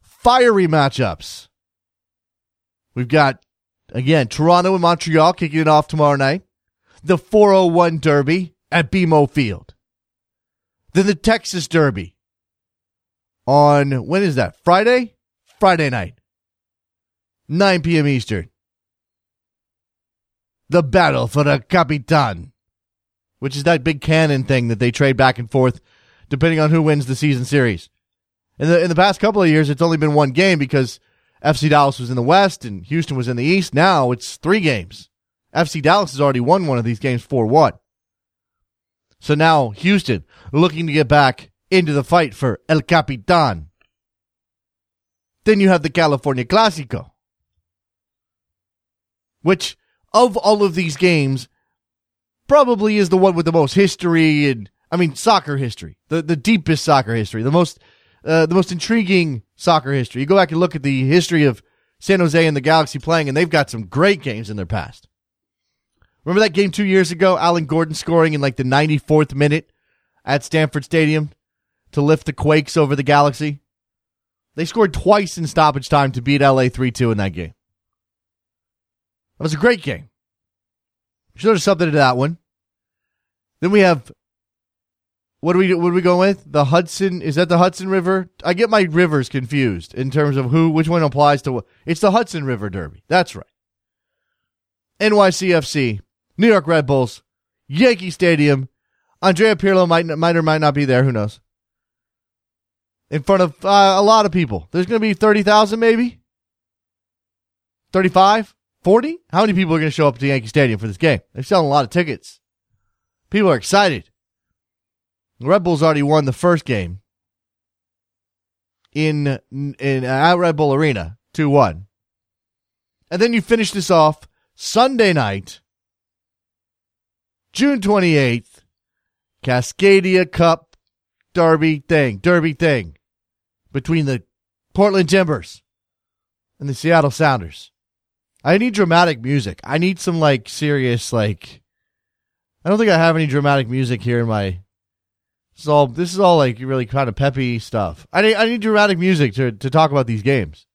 Fiery matchups. We've got, again, Toronto and Montreal kicking it off tomorrow night. The 401 Derby at BMO Field. Then the Texas Derby on, when is that? Friday? Friday night. 9 p.m. Eastern. The battle for the Capitan, which is that big cannon thing that they trade back and forth depending on who wins the season series. In the, in the past couple of years, it's only been one game because FC Dallas was in the West and Houston was in the East. Now it's three games. FC Dallas has already won one of these games 4 1. So now Houston looking to get back into the fight for El Capitan. Then you have the California Clasico, which of all of these games probably is the one with the most history and I mean soccer history, the the deepest soccer history, the most uh, the most intriguing soccer history. You go back and look at the history of San Jose and the Galaxy playing, and they've got some great games in their past. Remember that game two years ago? Alan Gordon scoring in like the 94th minute at Stanford Stadium to lift the Quakes over the Galaxy. They scored twice in stoppage time to beat LA 3 2 in that game. That was a great game. Should have something to that one. Then we have what do we what do we go with? The Hudson is that the Hudson River? I get my rivers confused in terms of who which one applies to what. It's the Hudson River Derby. That's right. NYCFC, New York Red Bulls, Yankee Stadium. Andrea Pirlo might might or might not be there. Who knows? In front of uh, a lot of people. There's going to be thirty thousand, maybe 35, 40. How many people are going to show up to Yankee Stadium for this game? They're selling a lot of tickets. People are excited. The Red Bulls already won the first game in in at Red Bull Arena, two one, and then you finish this off Sunday night, June twenty eighth, Cascadia Cup Derby thing, Derby thing between the Portland Timbers and the Seattle Sounders. I need dramatic music. I need some like serious like. I don't think I have any dramatic music here in my all this is all like really kind of peppy stuff. I need I need dramatic music to to talk about these games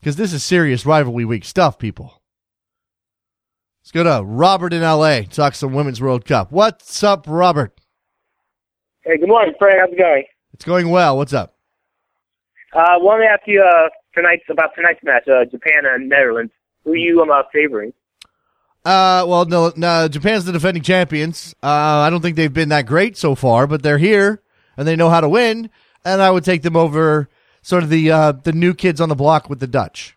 because this is serious rivalry week stuff, people. Let's go to Robert in L.A. Talk some Women's World Cup. What's up, Robert? Hey, good morning, Frank. How's it going? It's going well. What's up? Uh, want to ask you uh, tonight's about tonight's match, uh, Japan and Netherlands. Who you um, uh, favoring? Uh, well, no, no, Japan's the defending champions. Uh, I don't think they've been that great so far, but they're here and they know how to win. And I would take them over sort of the uh, the new kids on the block with the Dutch.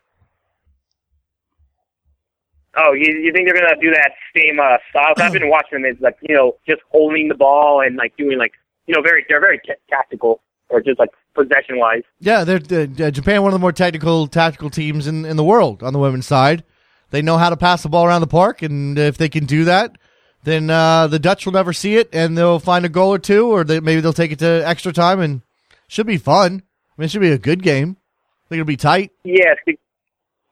Oh, you, you think they're gonna do that same uh, style? I've been watching them. It's like you know, just holding the ball and like doing like you know, very they're very t- tactical or just like possession wise. Yeah, they're, they're Japan, one of the more technical, tactical teams in in the world on the women's side. They know how to pass the ball around the park, and if they can do that, then uh, the Dutch will never see it, and they'll find a goal or two, or they, maybe they'll take it to extra time, and should be fun. I mean, it should be a good game. I think it'll be tight. Yes,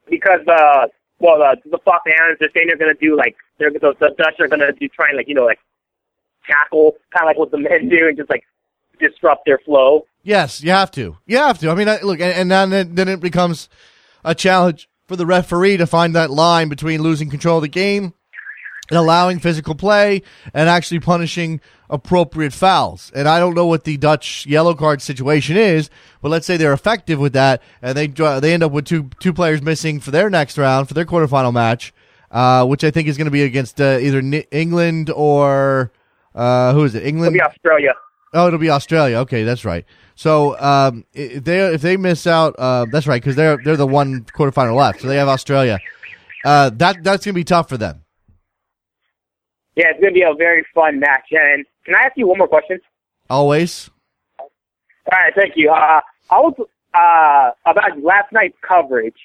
because uh, well, uh, the Fox Islands they're saying they're going to do like they're the, the Dutch are going to do try and like you know like tackle kind of like what the men do and just like disrupt their flow. Yes, you have to. You have to. I mean, look, and, and then then it becomes a challenge for the referee to find that line between losing control of the game and allowing physical play and actually punishing appropriate fouls. And I don't know what the Dutch yellow card situation is, but let's say they're effective with that and they they end up with two two players missing for their next round for their quarterfinal match, uh, which I think is going to be against uh, either England or uh, who is it? England. It'll be Australia. Oh, it'll be Australia. Okay, that's right. So um, if they if they miss out, uh, that's right because they're they're the one quarterfinal left. So they have Australia. Uh, that that's gonna be tough for them. Yeah, it's gonna be a very fun match. And can I ask you one more question? Always. All right, thank you. Uh, I was uh, about last night's coverage.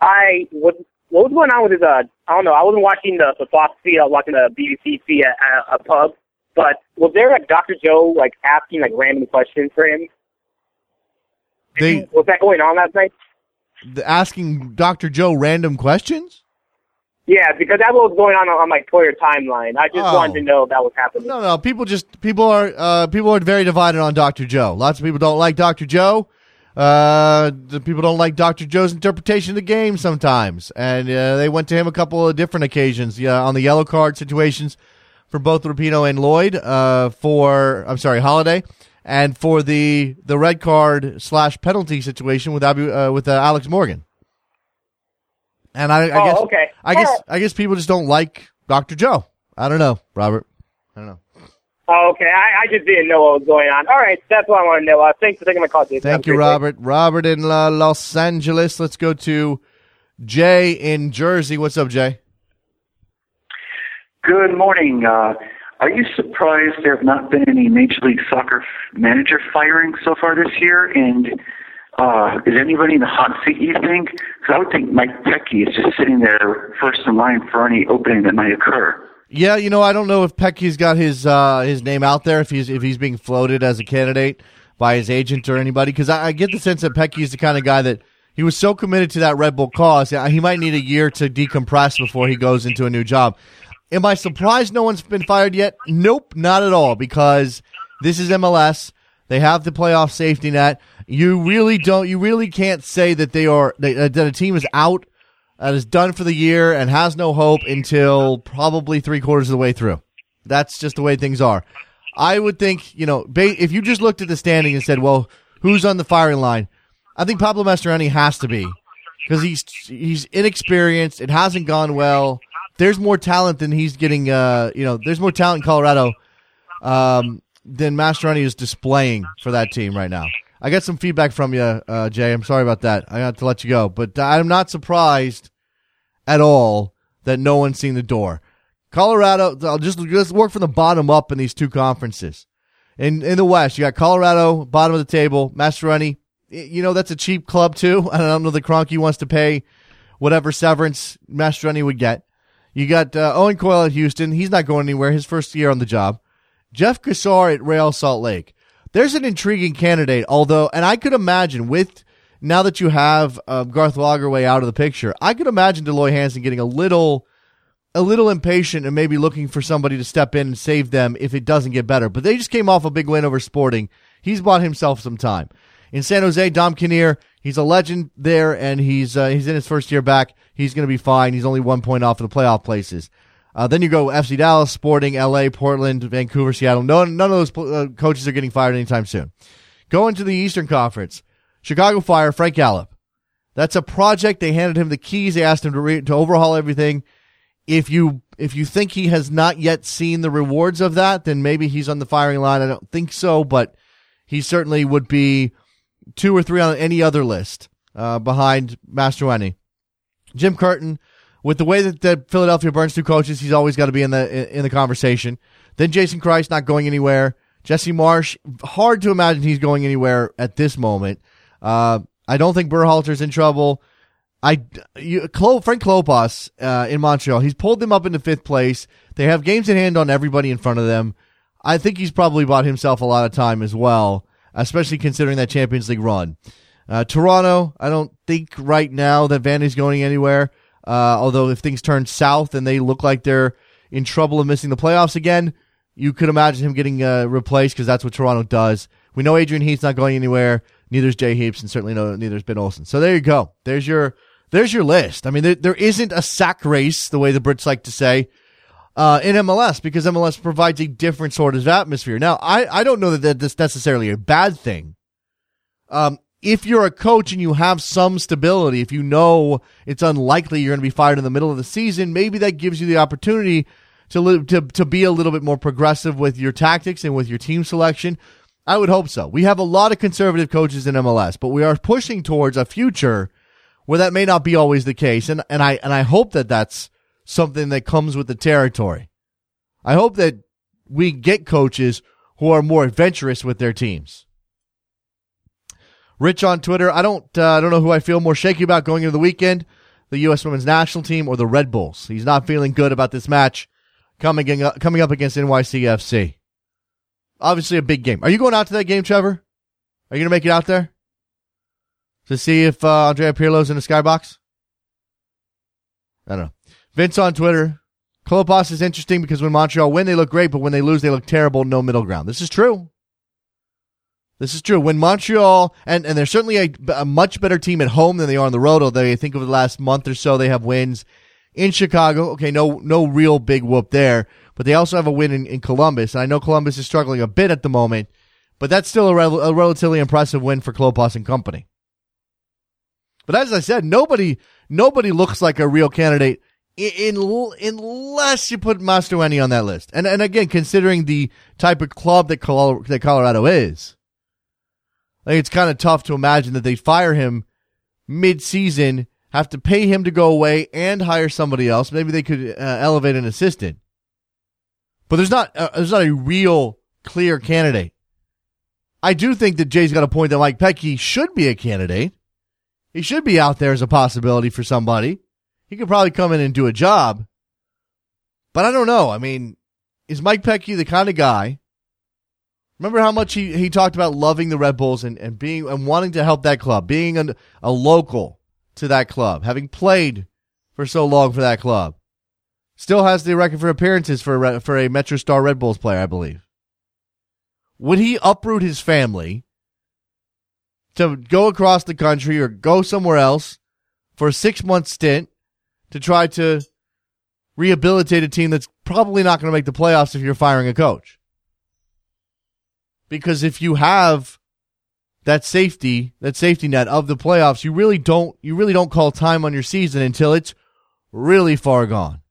I was what was going on with his uh I don't know, I wasn't watching the, the Fox feed, I was watching the BBC feed at, at a pub. But was there like Dr. Joe like asking like random questions for him? They was that going on last night? Asking Dr. Joe random questions? Yeah, because that was going on on my Twitter timeline. I just Oh. wanted to know if that was happening. No, no. People just people are uh, people are very divided on Dr. Joe. Lots of people don't like Dr. Joe. Uh, the people don't like Dr. Joe's interpretation of the game sometimes, and uh, they went to him a couple of different occasions. Yeah, on the yellow card situations for both Rapinoe and Lloyd. Uh, for I'm sorry, Holiday, and for the the red card slash penalty situation with Abu uh, with uh, Alex Morgan. And I, I Oh, guess okay. I guess Alright. I guess people just don't like Dr. Joe. I don't know, Robert. I don't know. Oh, okay, I, I just didn't know what was going on. All right, that's what I want to know. Uh, thanks for taking my call, Jason. Thank a you, great day. Robert. Robert in uh, Los Angeles. Let's go to Jay in Jersey. What's up, Jay? Good morning. Uh, are you surprised there have not been any Major League Soccer manager firings so far this year? And uh, is anybody in the hot seat, you think? Because I would think Mike Petke is just sitting there first in line for any opening that might occur. Yeah, you know, I don't know if Petke's got his uh, his name out there, if he's if he's being floated as a candidate by his agent or anybody, because I, I get the sense that Pecky is the kind of guy that he was so committed to that Red Bull cause. He might need a year to decompress before he goes into a new job. Am I surprised no one's been fired yet? Nope, not at all, because this is MLS. They have the playoff safety net. You really don't. You really can't say that they are that, uh, a team is out that is done for the year and has no hope until probably three quarters of the way through. That's just the way things are. I would think, you know, if you just looked at the standing and said, well, who's on the firing line? I think Pablo Mastroeni has to be because he's he's inexperienced. It hasn't gone well. There's more talent than he's getting. Uh, you know, there's more talent in Colorado um, than Mastroeni is displaying for that team right now. I got some feedback from you, uh, Jay. I'm sorry about that. I got to let you go, but I'm not surprised at all that no one's seen the door. Colorado, I'll just, just work from the bottom up in these two conferences. In in the West, you got Colorado, bottom of the table, Mastroeni. You know, that's a cheap club too. I don't know the Kroenke wants to pay whatever severance Mastroeni would get. You got uh, Owen Coyle at Houston. He's not going anywhere. His first year on the job. Jeff Cassar at Real Salt Lake. There's an intriguing candidate, although, and I could imagine with now that you have uh, Garth Lagerwey out of the picture, I could imagine Dell Loy Hansen getting a little a little impatient and maybe looking for somebody to step in and save them if it doesn't get better. But they just came off a big win over Sporting. He's bought himself some time. In San Jose, Dom Kinnear, he's a legend there, and he's uh, he's in his first year back. He's going to be fine. He's only one point off of the playoff places. Uh, then you go FC Dallas, Sporting, LA, Portland, Vancouver, Seattle. No, none of those uh, coaches are getting fired anytime soon. Going to the Eastern Conference, Chicago Fire, Frank Yallop. That's a project. They handed him the keys. They asked him to re- to overhaul everything if you if you think he has not yet seen the rewards of that, then maybe he's on the firing line. I don't think so, but he certainly would be two or three on any other list uh, behind Mastroeni. Jim Curtin, with the way that, that Philadelphia burns through coaches, he's always got to be in the in the conversation. Then Jason Kreis not going anywhere. Jesse Marsch, hard to imagine he's going anywhere at this moment. Uh, I don't think Berhalter's in trouble. I you, Clo, Frank Klopas uh, in Montreal, he's pulled them up into fifth place. They have games in hand on everybody in front of them. I think he's probably bought himself a lot of time as well, especially considering that Champions League run. Uh, Toronto, I don't think right now that Vanney's going anywhere. Uh, although if things turn south and they look like they're in trouble of missing the playoffs again, you could imagine him getting uh, replaced because that's what Toronto does. We know Adrian Heath's not going anywhere. Neither's Jay Heaps, and certainly no, neither's Ben Olsen. So there you go. There's your there's your list. I mean, there, there isn't a sack race, the way the Brits like to say, uh, in MLS because MLS provides a different sort of atmosphere. Now, I, I don't know that that's necessarily a bad thing. Um, if you're a coach and you have some stability, if you know it's unlikely you're going to be fired in the middle of the season, maybe that gives you the opportunity to, to, to be a little bit more progressive with your tactics and with your team selection. I would hope so. We have a lot of conservative coaches in MLS, but we are pushing towards a future where that may not be always the case. And, and I, and I hope that that's something that comes with the territory. I hope that we get coaches who are more adventurous with their teams. Rich on Twitter, I don't, uh, I don't know who I feel more shaky about going into the weekend, the U.S. Women's National Team or the Red Bulls. He's not feeling good about this match coming in, coming up against NYCFC. Obviously, a big game. Are you going out to that game, Trevor? Are you going to make it out there? to see if uh, Andrea Pirlo's in the skybox? I don't know. Vince on Twitter. Klopas is interesting because when Montreal win, they look great, but when they lose, they look terrible. No middle ground. This is true. This is true. When Montreal, and, and they're certainly a, a much better team at home than they are on the road, although I think over the last month or so, they have wins in Chicago. Okay, no, no real big whoop there, but they also have a win in, in Columbus. And I know Columbus is struggling a bit at the moment, but that's still a, a relatively impressive win for Klopas and company. But as I said, nobody nobody looks like a real candidate in, in, unless you put Mastroeni on that list. And and again, considering the type of club that Colorado, that Colorado is, like it's kind of tough to imagine that they fire him mid-season, have to pay him to go away, and hire somebody else. Maybe they could uh, elevate an assistant. But there's not uh, there's not a real clear candidate. I do think that Jay's got a point that Mike Petke should be a candidate. He should be out there as a possibility for somebody. He could probably come in and do a job. But I don't know. I mean, is Mike Petke the kind of guy? Remember how much he, he talked about loving the Red Bulls and, and being and wanting to help that club, being a, a local to that club, having played for so long for that club. Still has the record for appearances for a, for a Metro Star Red Bulls player, I believe. Would he uproot his family to go across the country or go somewhere else for a six month stint to try to rehabilitate a team that's probably not going to make the playoffs if you're firing a coach. Because if you have that safety, that safety net of the playoffs, you really don't, you really don't call time on your season until it's really far gone.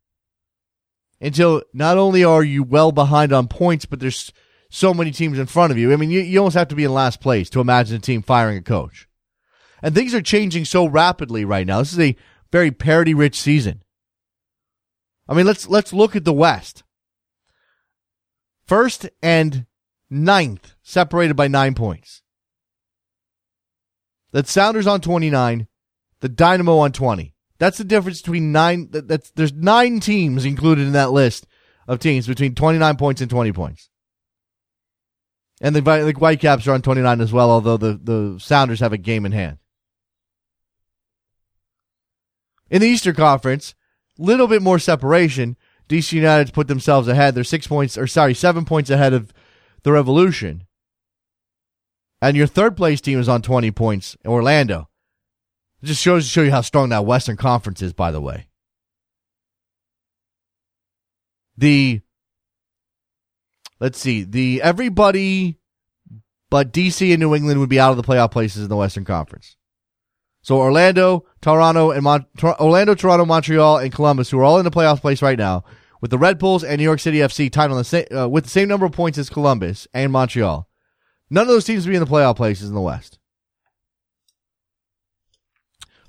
Until not only are you well behind on points, but there's so many teams in front of you. I mean, you, you almost have to be in last place to imagine a team firing a coach. And things are changing so rapidly right now. This is a very parity rich season. I mean, let's, let's look at the West. First and ninth, separated by nine points. The Sounders on 29, the Dynamo on 20. That's the difference between nine. That, that's there's nine teams included in that list of teams between 29 points and 20 points. And the, the Whitecaps are on 29 as well, although the, the Sounders have a game in hand. In the Eastern Conference, little bit more separation. DC United's put themselves ahead. They're six points, or sorry, seven points ahead of the Revolution. And your third place team is on 20 points, Orlando. It just shows to show you how strong that Western Conference is, by the way. The let's see, the everybody but DC and New England would be out of the playoff places in the Western Conference. So Orlando, Toronto, and Mon- Orlando, Toronto, Montreal, and Columbus, who are all in the playoff place right now, with the Red Bulls and New York City FC tied on the same uh, with the same number of points as Columbus and Montreal. None of those teams will be in the playoff places in the West.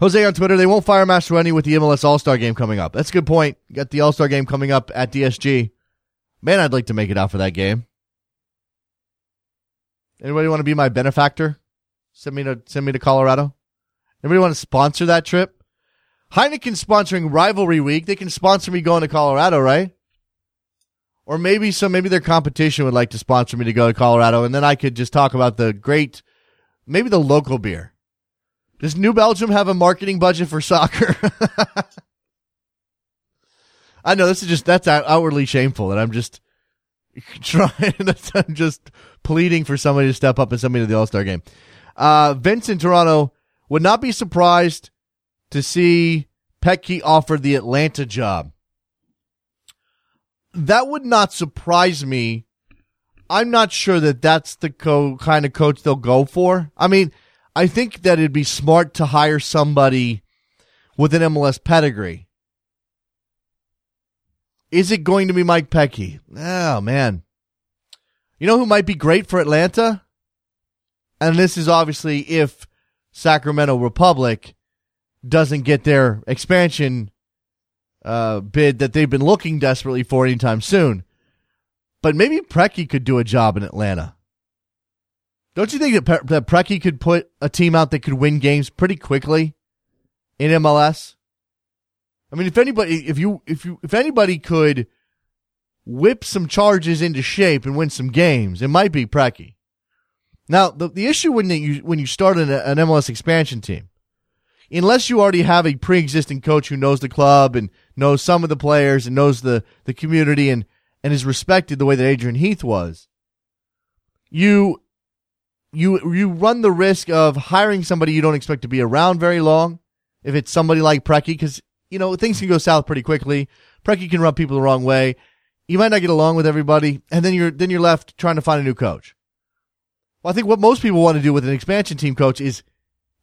Jose on Twitter, they won't fire Mastroeni with the MLS All Star game coming up. That's a good point. You got the All Star game coming up at DSG. Man, I'd like to make it out for that game. Anybody want to be my benefactor? Send me to send me to Colorado. Anybody want to sponsor that trip? Heineken sponsoring rivalry week. They can sponsor me going to Colorado, right? Or maybe some maybe their competition would like to sponsor me to go to Colorado, and then I could just talk about the great, maybe the local beer. Does New Belgium have a marketing budget for soccer? I know this is just that's outwardly shameful that I'm just trying. I'm just pleading for somebody to step up and send me to the All Star game. Uh, Vince in Toronto would not be surprised to see Petke offered the Atlanta job. That would not surprise me. I'm not sure that that's the co- kind of coach they'll go for. I mean, I think that it'd be smart to hire somebody with an MLS pedigree. Is it going to be Mike Petke? Oh man. You know who might be great for Atlanta? And this is obviously if Sacramento Republic doesn't get their expansion uh, bid that they've been looking desperately for anytime soon. But maybe Preki could do a job in Atlanta. Don't you think that, Pre- that Preki could put a team out that could win games pretty quickly in MLS? I mean, if anybody, if you, if you, if anybody could whip some charges into shape and win some games, it might be Preki. Now, the, the issue when you, when you start an, an MLS expansion team unless you already have a pre-existing coach who knows the club and knows some of the players and knows the, the community and, and is respected the way that Adrian Heath was, you, you, you run the risk of hiring somebody you don't expect to be around very long. If it's somebody like Preki, because, you know, things can go south pretty quickly. Preki can rub people the wrong way. You might not get along with everybody. And then you're, then you're left trying to find a new coach. Well, I think what most people want to do with an expansion team coach is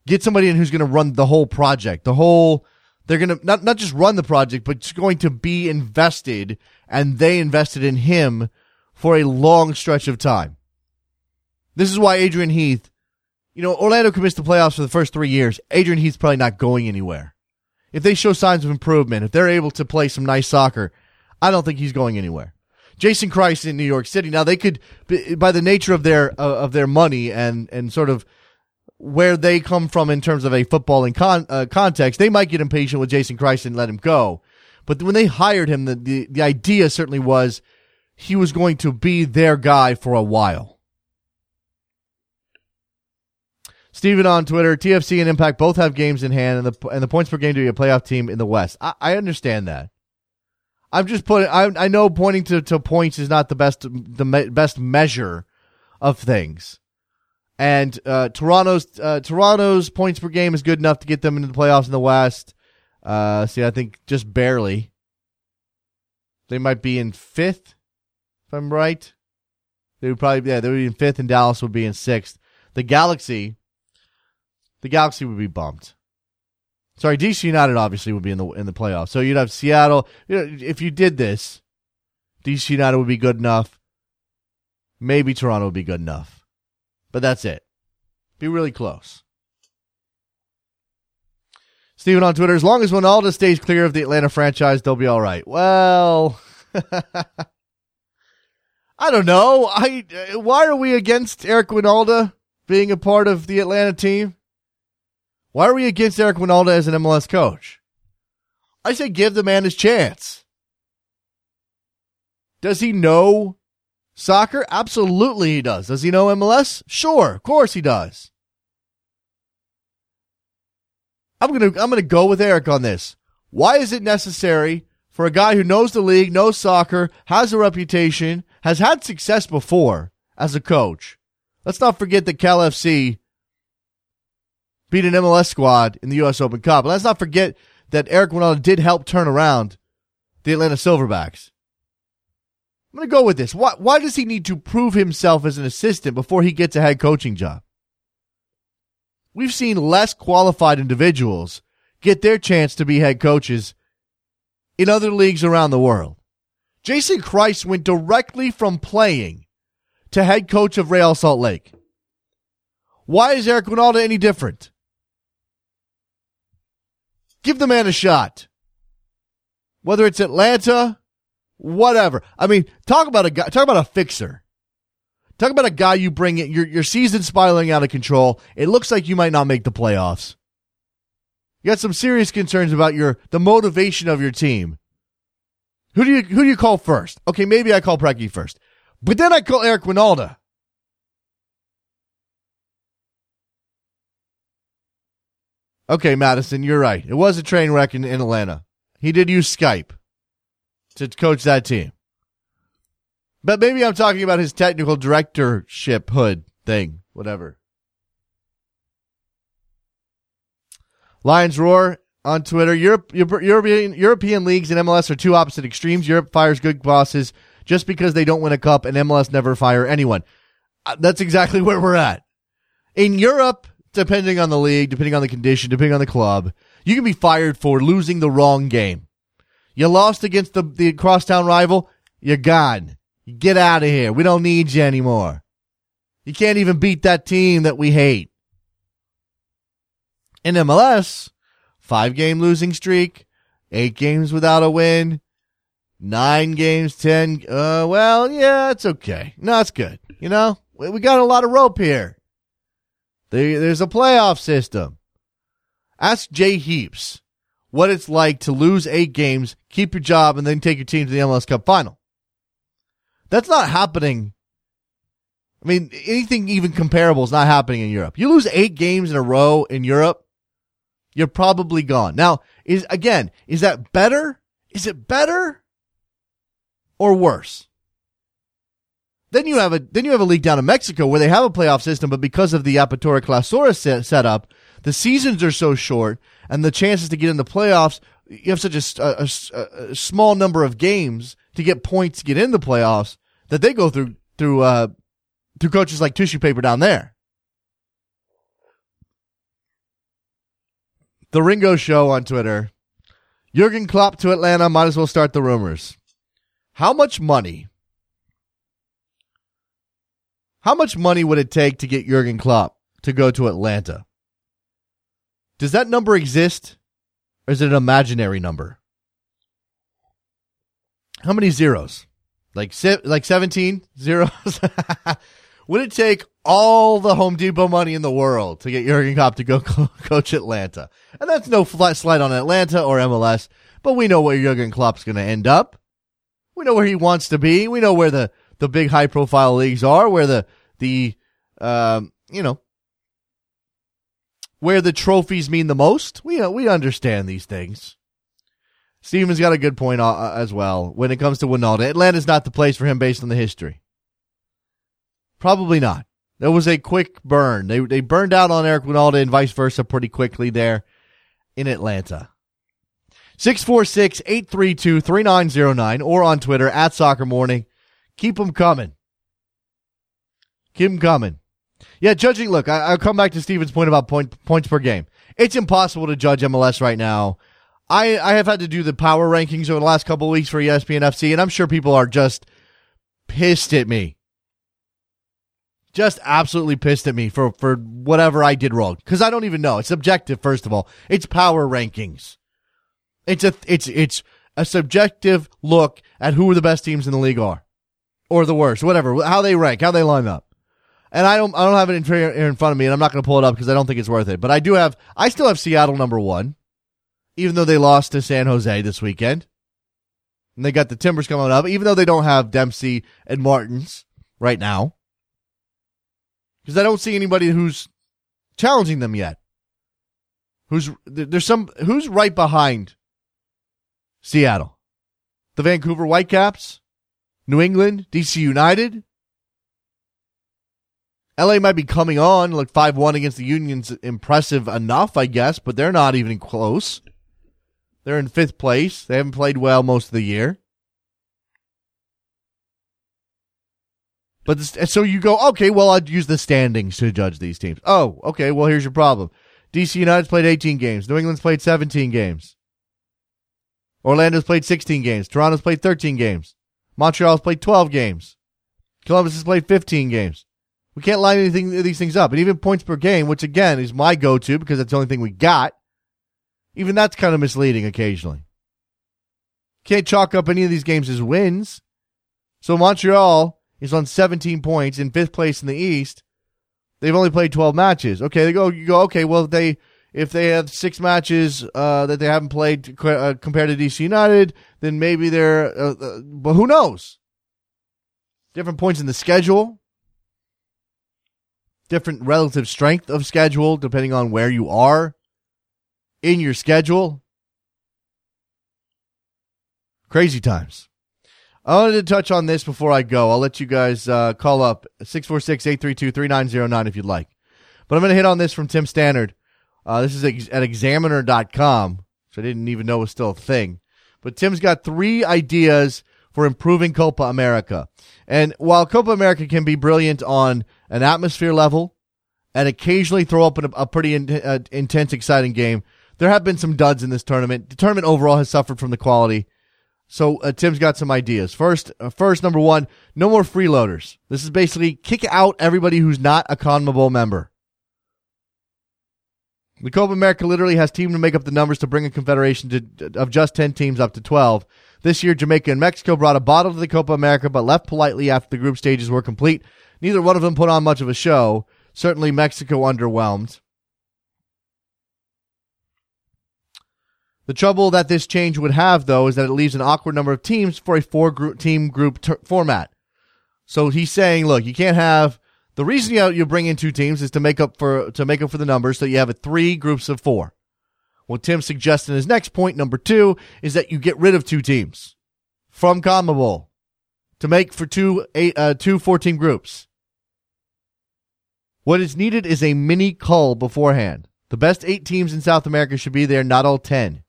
get somebody in who's going to run the whole project, the whole. They're going to not not just run the project, but it's going to be invested, and they invested in him for a long stretch of time. This is why Adrian Heath, you know, Orlando commits the playoffs for the first three years. Adrian Heath's probably not going anywhere. If they show signs of improvement, if they're able to play some nice soccer, I don't think he's going anywhere. Jason Kreis in New York City. Now they could, by the nature of their uh, of their money and and sort of where they come from in terms of a footballing con- uh, context, they might get impatient with Jason Kreis and let him go. But when they hired him, the, the, the idea certainly was he was going to be their guy for a while. Steven on Twitter, TFC and Impact both have games in hand, and the and the points per game to be a playoff team in the West. I, I understand that. I'm just putting. I I know pointing to, to points is not the best the me, best measure of things, and uh, Toronto's uh, Toronto's points per game is good enough to get them into the playoffs in the West. Uh, see, I think just barely. They might be in fifth, if I'm right. They would probably yeah they would be in fifth, and Dallas would be in sixth. The Galaxy, the Galaxy would be bumped. Sorry, DC United obviously would be in the in the playoffs. So you'd have Seattle. You know, if you did this, DC United would be good enough. Maybe Toronto would be good enough, but that's it. Be really close. Steven on Twitter, as long as Ronaldo stays clear of the Atlanta franchise, they'll be all right. Well, I don't know. I uh, why are we against Eric Wynalda being a part of the Atlanta team? Why are we against Eric Wynalda as an MLS coach? I say give the man his chance. Does he know soccer? Absolutely he does. Does he know MLS? Sure, of course he does. I'm gonna I'm gonna go with Eric on this. Why is it necessary for a guy who knows the league, knows soccer, has a reputation, has had success before as a coach? Let's not forget that Cal FC beat an MLS squad in the U.S. Open Cup. Let's not forget that Eric Wynalda did help turn around the Atlanta Silverbacks. I'm going to go with this. Why, why does he need to prove himself as an assistant before he gets a head coaching job? We've seen less qualified individuals get their chance to be head coaches in other leagues around the world. Jason Kreis went directly from playing to head coach of Real Salt Lake. Why is Eric Wynalda any different? Give the man a shot. Whether it's Atlanta, whatever. I mean, talk about a guy, talk about a fixer. Talk about a guy you bring in, your, your season's spiraling out of control. It looks like you might not make the playoffs. You got some serious concerns about your, the motivation of your team. Who do you, who do you call first? Okay, maybe I call Preki first, but then I call Eric Wynalda. Okay, Madison, you're right. It was a train wreck in, in Atlanta. He did use Skype to coach that team. But maybe I'm talking about his technical directorship hood thing, whatever. Lions Roar on Twitter. Europe, European, European leagues and MLS are two opposite extremes. Europe fires good bosses just because they don't win a cup, and MLS never fire anyone. Uh, that's exactly where we're at. In Europe, depending on the league, depending on the condition, depending on the club, you can be fired for losing the wrong game. You lost against the, the crosstown rival, you're gone. Get out of here. We don't need you anymore. You can't even beat that team that we hate. In MLS, five game losing streak, eight games without a win, nine games, ten. Uh, well, yeah, it's okay. No, it's good. You know, we got a lot of rope here. There's a playoff system. Ask Jay Heaps what it's like to lose eight games, keep your job, and then take your team to the MLS Cup final. That's not happening. I mean, anything even comparable is not happening in Europe. You lose eight games in a row in Europe, you're probably gone. Now, is again, is that better? Is it better or worse? Then you have a then you have a league down in Mexico where they have a playoff system, but because of the Apertura Clausura set, setup, the seasons are so short, and the chances to get in the playoffs, you have such a, a, a, small number of games to get points to get in the playoffs that they go through through uh, through coaches like tissue paper down there. The Ringo Show on Twitter. Jurgen Klopp to Atlanta. Might as well start the rumors. How much money how much money would it take to get Jurgen Klopp to go to Atlanta? Does that number exist? Or is it an imaginary number? How many zeros? Like like 17 zeros? would it take all the Home Depot money in the world to get Jurgen Klopp to go coach Atlanta? And that's no flat slide on Atlanta or MLS, but we know where Jurgen Klopp's going to end up. We know where he wants to be. We know where the the big high profile leagues are, where the the um, you know where the trophies mean the most. We uh, we understand these things. Steven's got a good point uh, uh, as well when it comes to Wynalda. Atlanta's not the place for him based on the history. Probably not. There was a quick burn. They they burned out on Eric Wynalda and vice versa pretty quickly there in Atlanta. 646-832-3909 or on Twitter at Soccer Morning. Keep them coming. Keep them coming. Yeah, judging. Look, I, will come back to Steven's point about point, points per game. It's impossible to judge MLS right now. I I have had to do the power rankings over the last couple weeks for ESPN FC, and I'm sure people are just pissed at me. Just absolutely pissed at me for for whatever I did wrong because I don't even know. It's subjective. First of all, it's power rankings. It's a it's it's a subjective look at who the best teams in the league are, or the worst, whatever, how they rank, how they line up. And I don't I don't have it in, in front of me, and I'm not going to pull it up because I don't think it's worth it. But I do have I still have Seattle number one, even though they lost to San Jose this weekend. And they got the Timbers coming up, even though they don't have Dempsey and Martins right now. Because I don't see anybody who's challenging them yet. Who's there's some who's right behind Seattle? The Vancouver Whitecaps, New England, DC United. LA might be coming on, like 5 1 against the Union's impressive enough, I guess, but they're not even close. They're in fifth place. They haven't played well most of the year. But this, so you go, okay, well, I'd use the standings to judge these teams. Oh, okay, well, here's your problem. DC United's played 18 games. New England's played 17 games. Orlando's played 16 games. Toronto's played 13 games. Montreal's played 12 games. Columbus has played 15 games. We can't line anything these things up. And even points per game, which again is my go to because that's the only thing we got, even that's kind of misleading occasionally. Can't chalk up any of these games as wins. So Montreal is on 17 points in fifth place in the East. They've only played 12 matches. Okay, they go. You go. Okay, well they if they have six matches uh, that they haven't played uh, compared to DC United, then maybe they're. Uh, uh, but who knows? Different points in the schedule, different relative strength of schedule depending on where you are in your schedule. Crazy times. I wanted to touch on this before I go. I'll let you guys uh, call up 646 832 3909 if you'd like. But I'm going to hit on this from Tim Stannard. Uh, this is at examiner.com, which I didn't even know was still a thing. But Tim's got three ideas for improving Copa America. And while Copa America can be brilliant on an atmosphere level and occasionally throw up a, pretty in, uh, intense, exciting game, there have been some duds in this tournament. The tournament overall has suffered from the quality. So uh, Tim's got some ideas. First, uh, first number one, no more freeloaders. This is basically kick out everybody who's not a CONMEBOL member. The Copa America literally has team to make up the numbers to bring a confederation to, of just 10 teams up to 12. This year, Jamaica and Mexico brought a bottle to the Copa America, but left politely after the group stages were complete. Neither one of them put on much of a show. Certainly, Mexico underwhelmed. The trouble that this change would have, though, is that it leaves an awkward number of teams for a four group, team group ter- format. So he's saying, look, you can't have the reason you, you bring in two teams is to make up for to make up for the numbers, so you have a three groups of four. What Tim suggests in his next point, number two, is that you get rid of two teams from CONMEBOL to make for two eight, uh, two 14 groups. What is needed is a mini cull beforehand. The best eight teams in South America should be there, not all 10.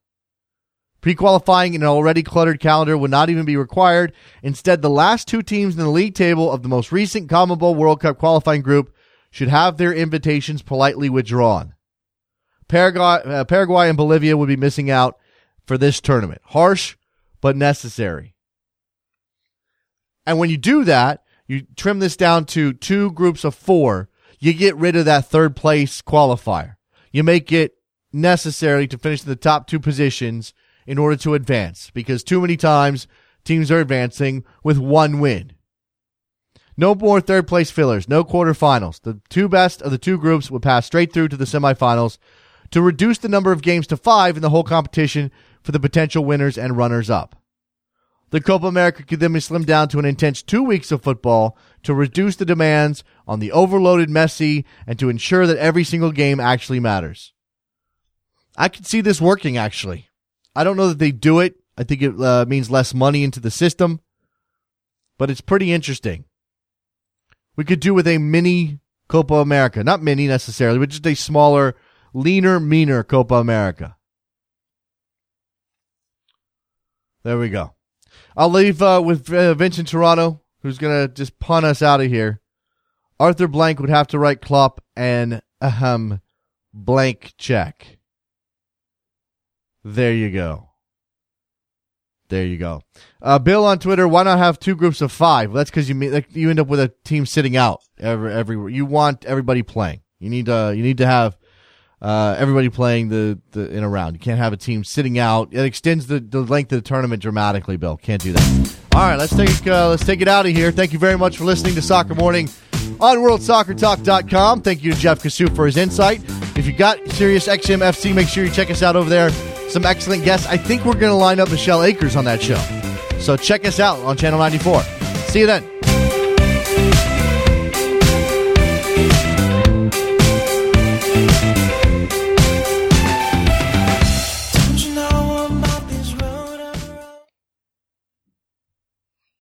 Pre-qualifying in an already cluttered calendar would not even be required. Instead, the last two teams in the league table of the most recent CONMEBOL World Cup qualifying group should have their invitations politely withdrawn. Paraguay, uh, Paraguay and Bolivia would be missing out for this tournament. Harsh, but necessary. And when you do that, you trim this down to two groups of four. You get rid of that third place qualifier. You make it necessary to finish in the top two positions in order to advance because too many times teams are advancing with one win. No more third place fillers, no quarterfinals. The two best of the two groups would pass straight through to the semifinals to reduce the number of games to five in the whole competition for the potential winners and runners up. The Copa America could then be slimmed down to an intense two weeks of football to reduce the demands on the overloaded Messi and to ensure that every single game actually matters. I could see this working actually. I don't know that they do it. I think it uh, means less money into the system, but it's pretty interesting. We could do with a mini Copa America, not mini necessarily, but just a smaller, leaner, meaner Copa America. There we go. I'll leave uh, with uh, Vincent Toronto, who's going to just punt us out of here. Arthur Blank would have to write Klopp an ahem blank check. There you go. There you go. Uh, Bill on Twitter, why not have two groups of five? Well, that's because you like, you end up with a team sitting out every every. You want everybody playing. You need to you need to have uh, everybody playing the, the in a round. You can't have a team sitting out. It extends the, the length of the tournament dramatically. Bill can't do that. All right, let's take uh, let's take it out of here. Thank you very much for listening to Soccer Morning on WorldSoccerTalk.com. Thank you to Jeff Kassouf for his insight. If you got Sirius XM FC, make sure you check us out over there. Some excellent guests. I think we're going to line up Michelle Akers on that show. So check us out on Channel 94. See you then.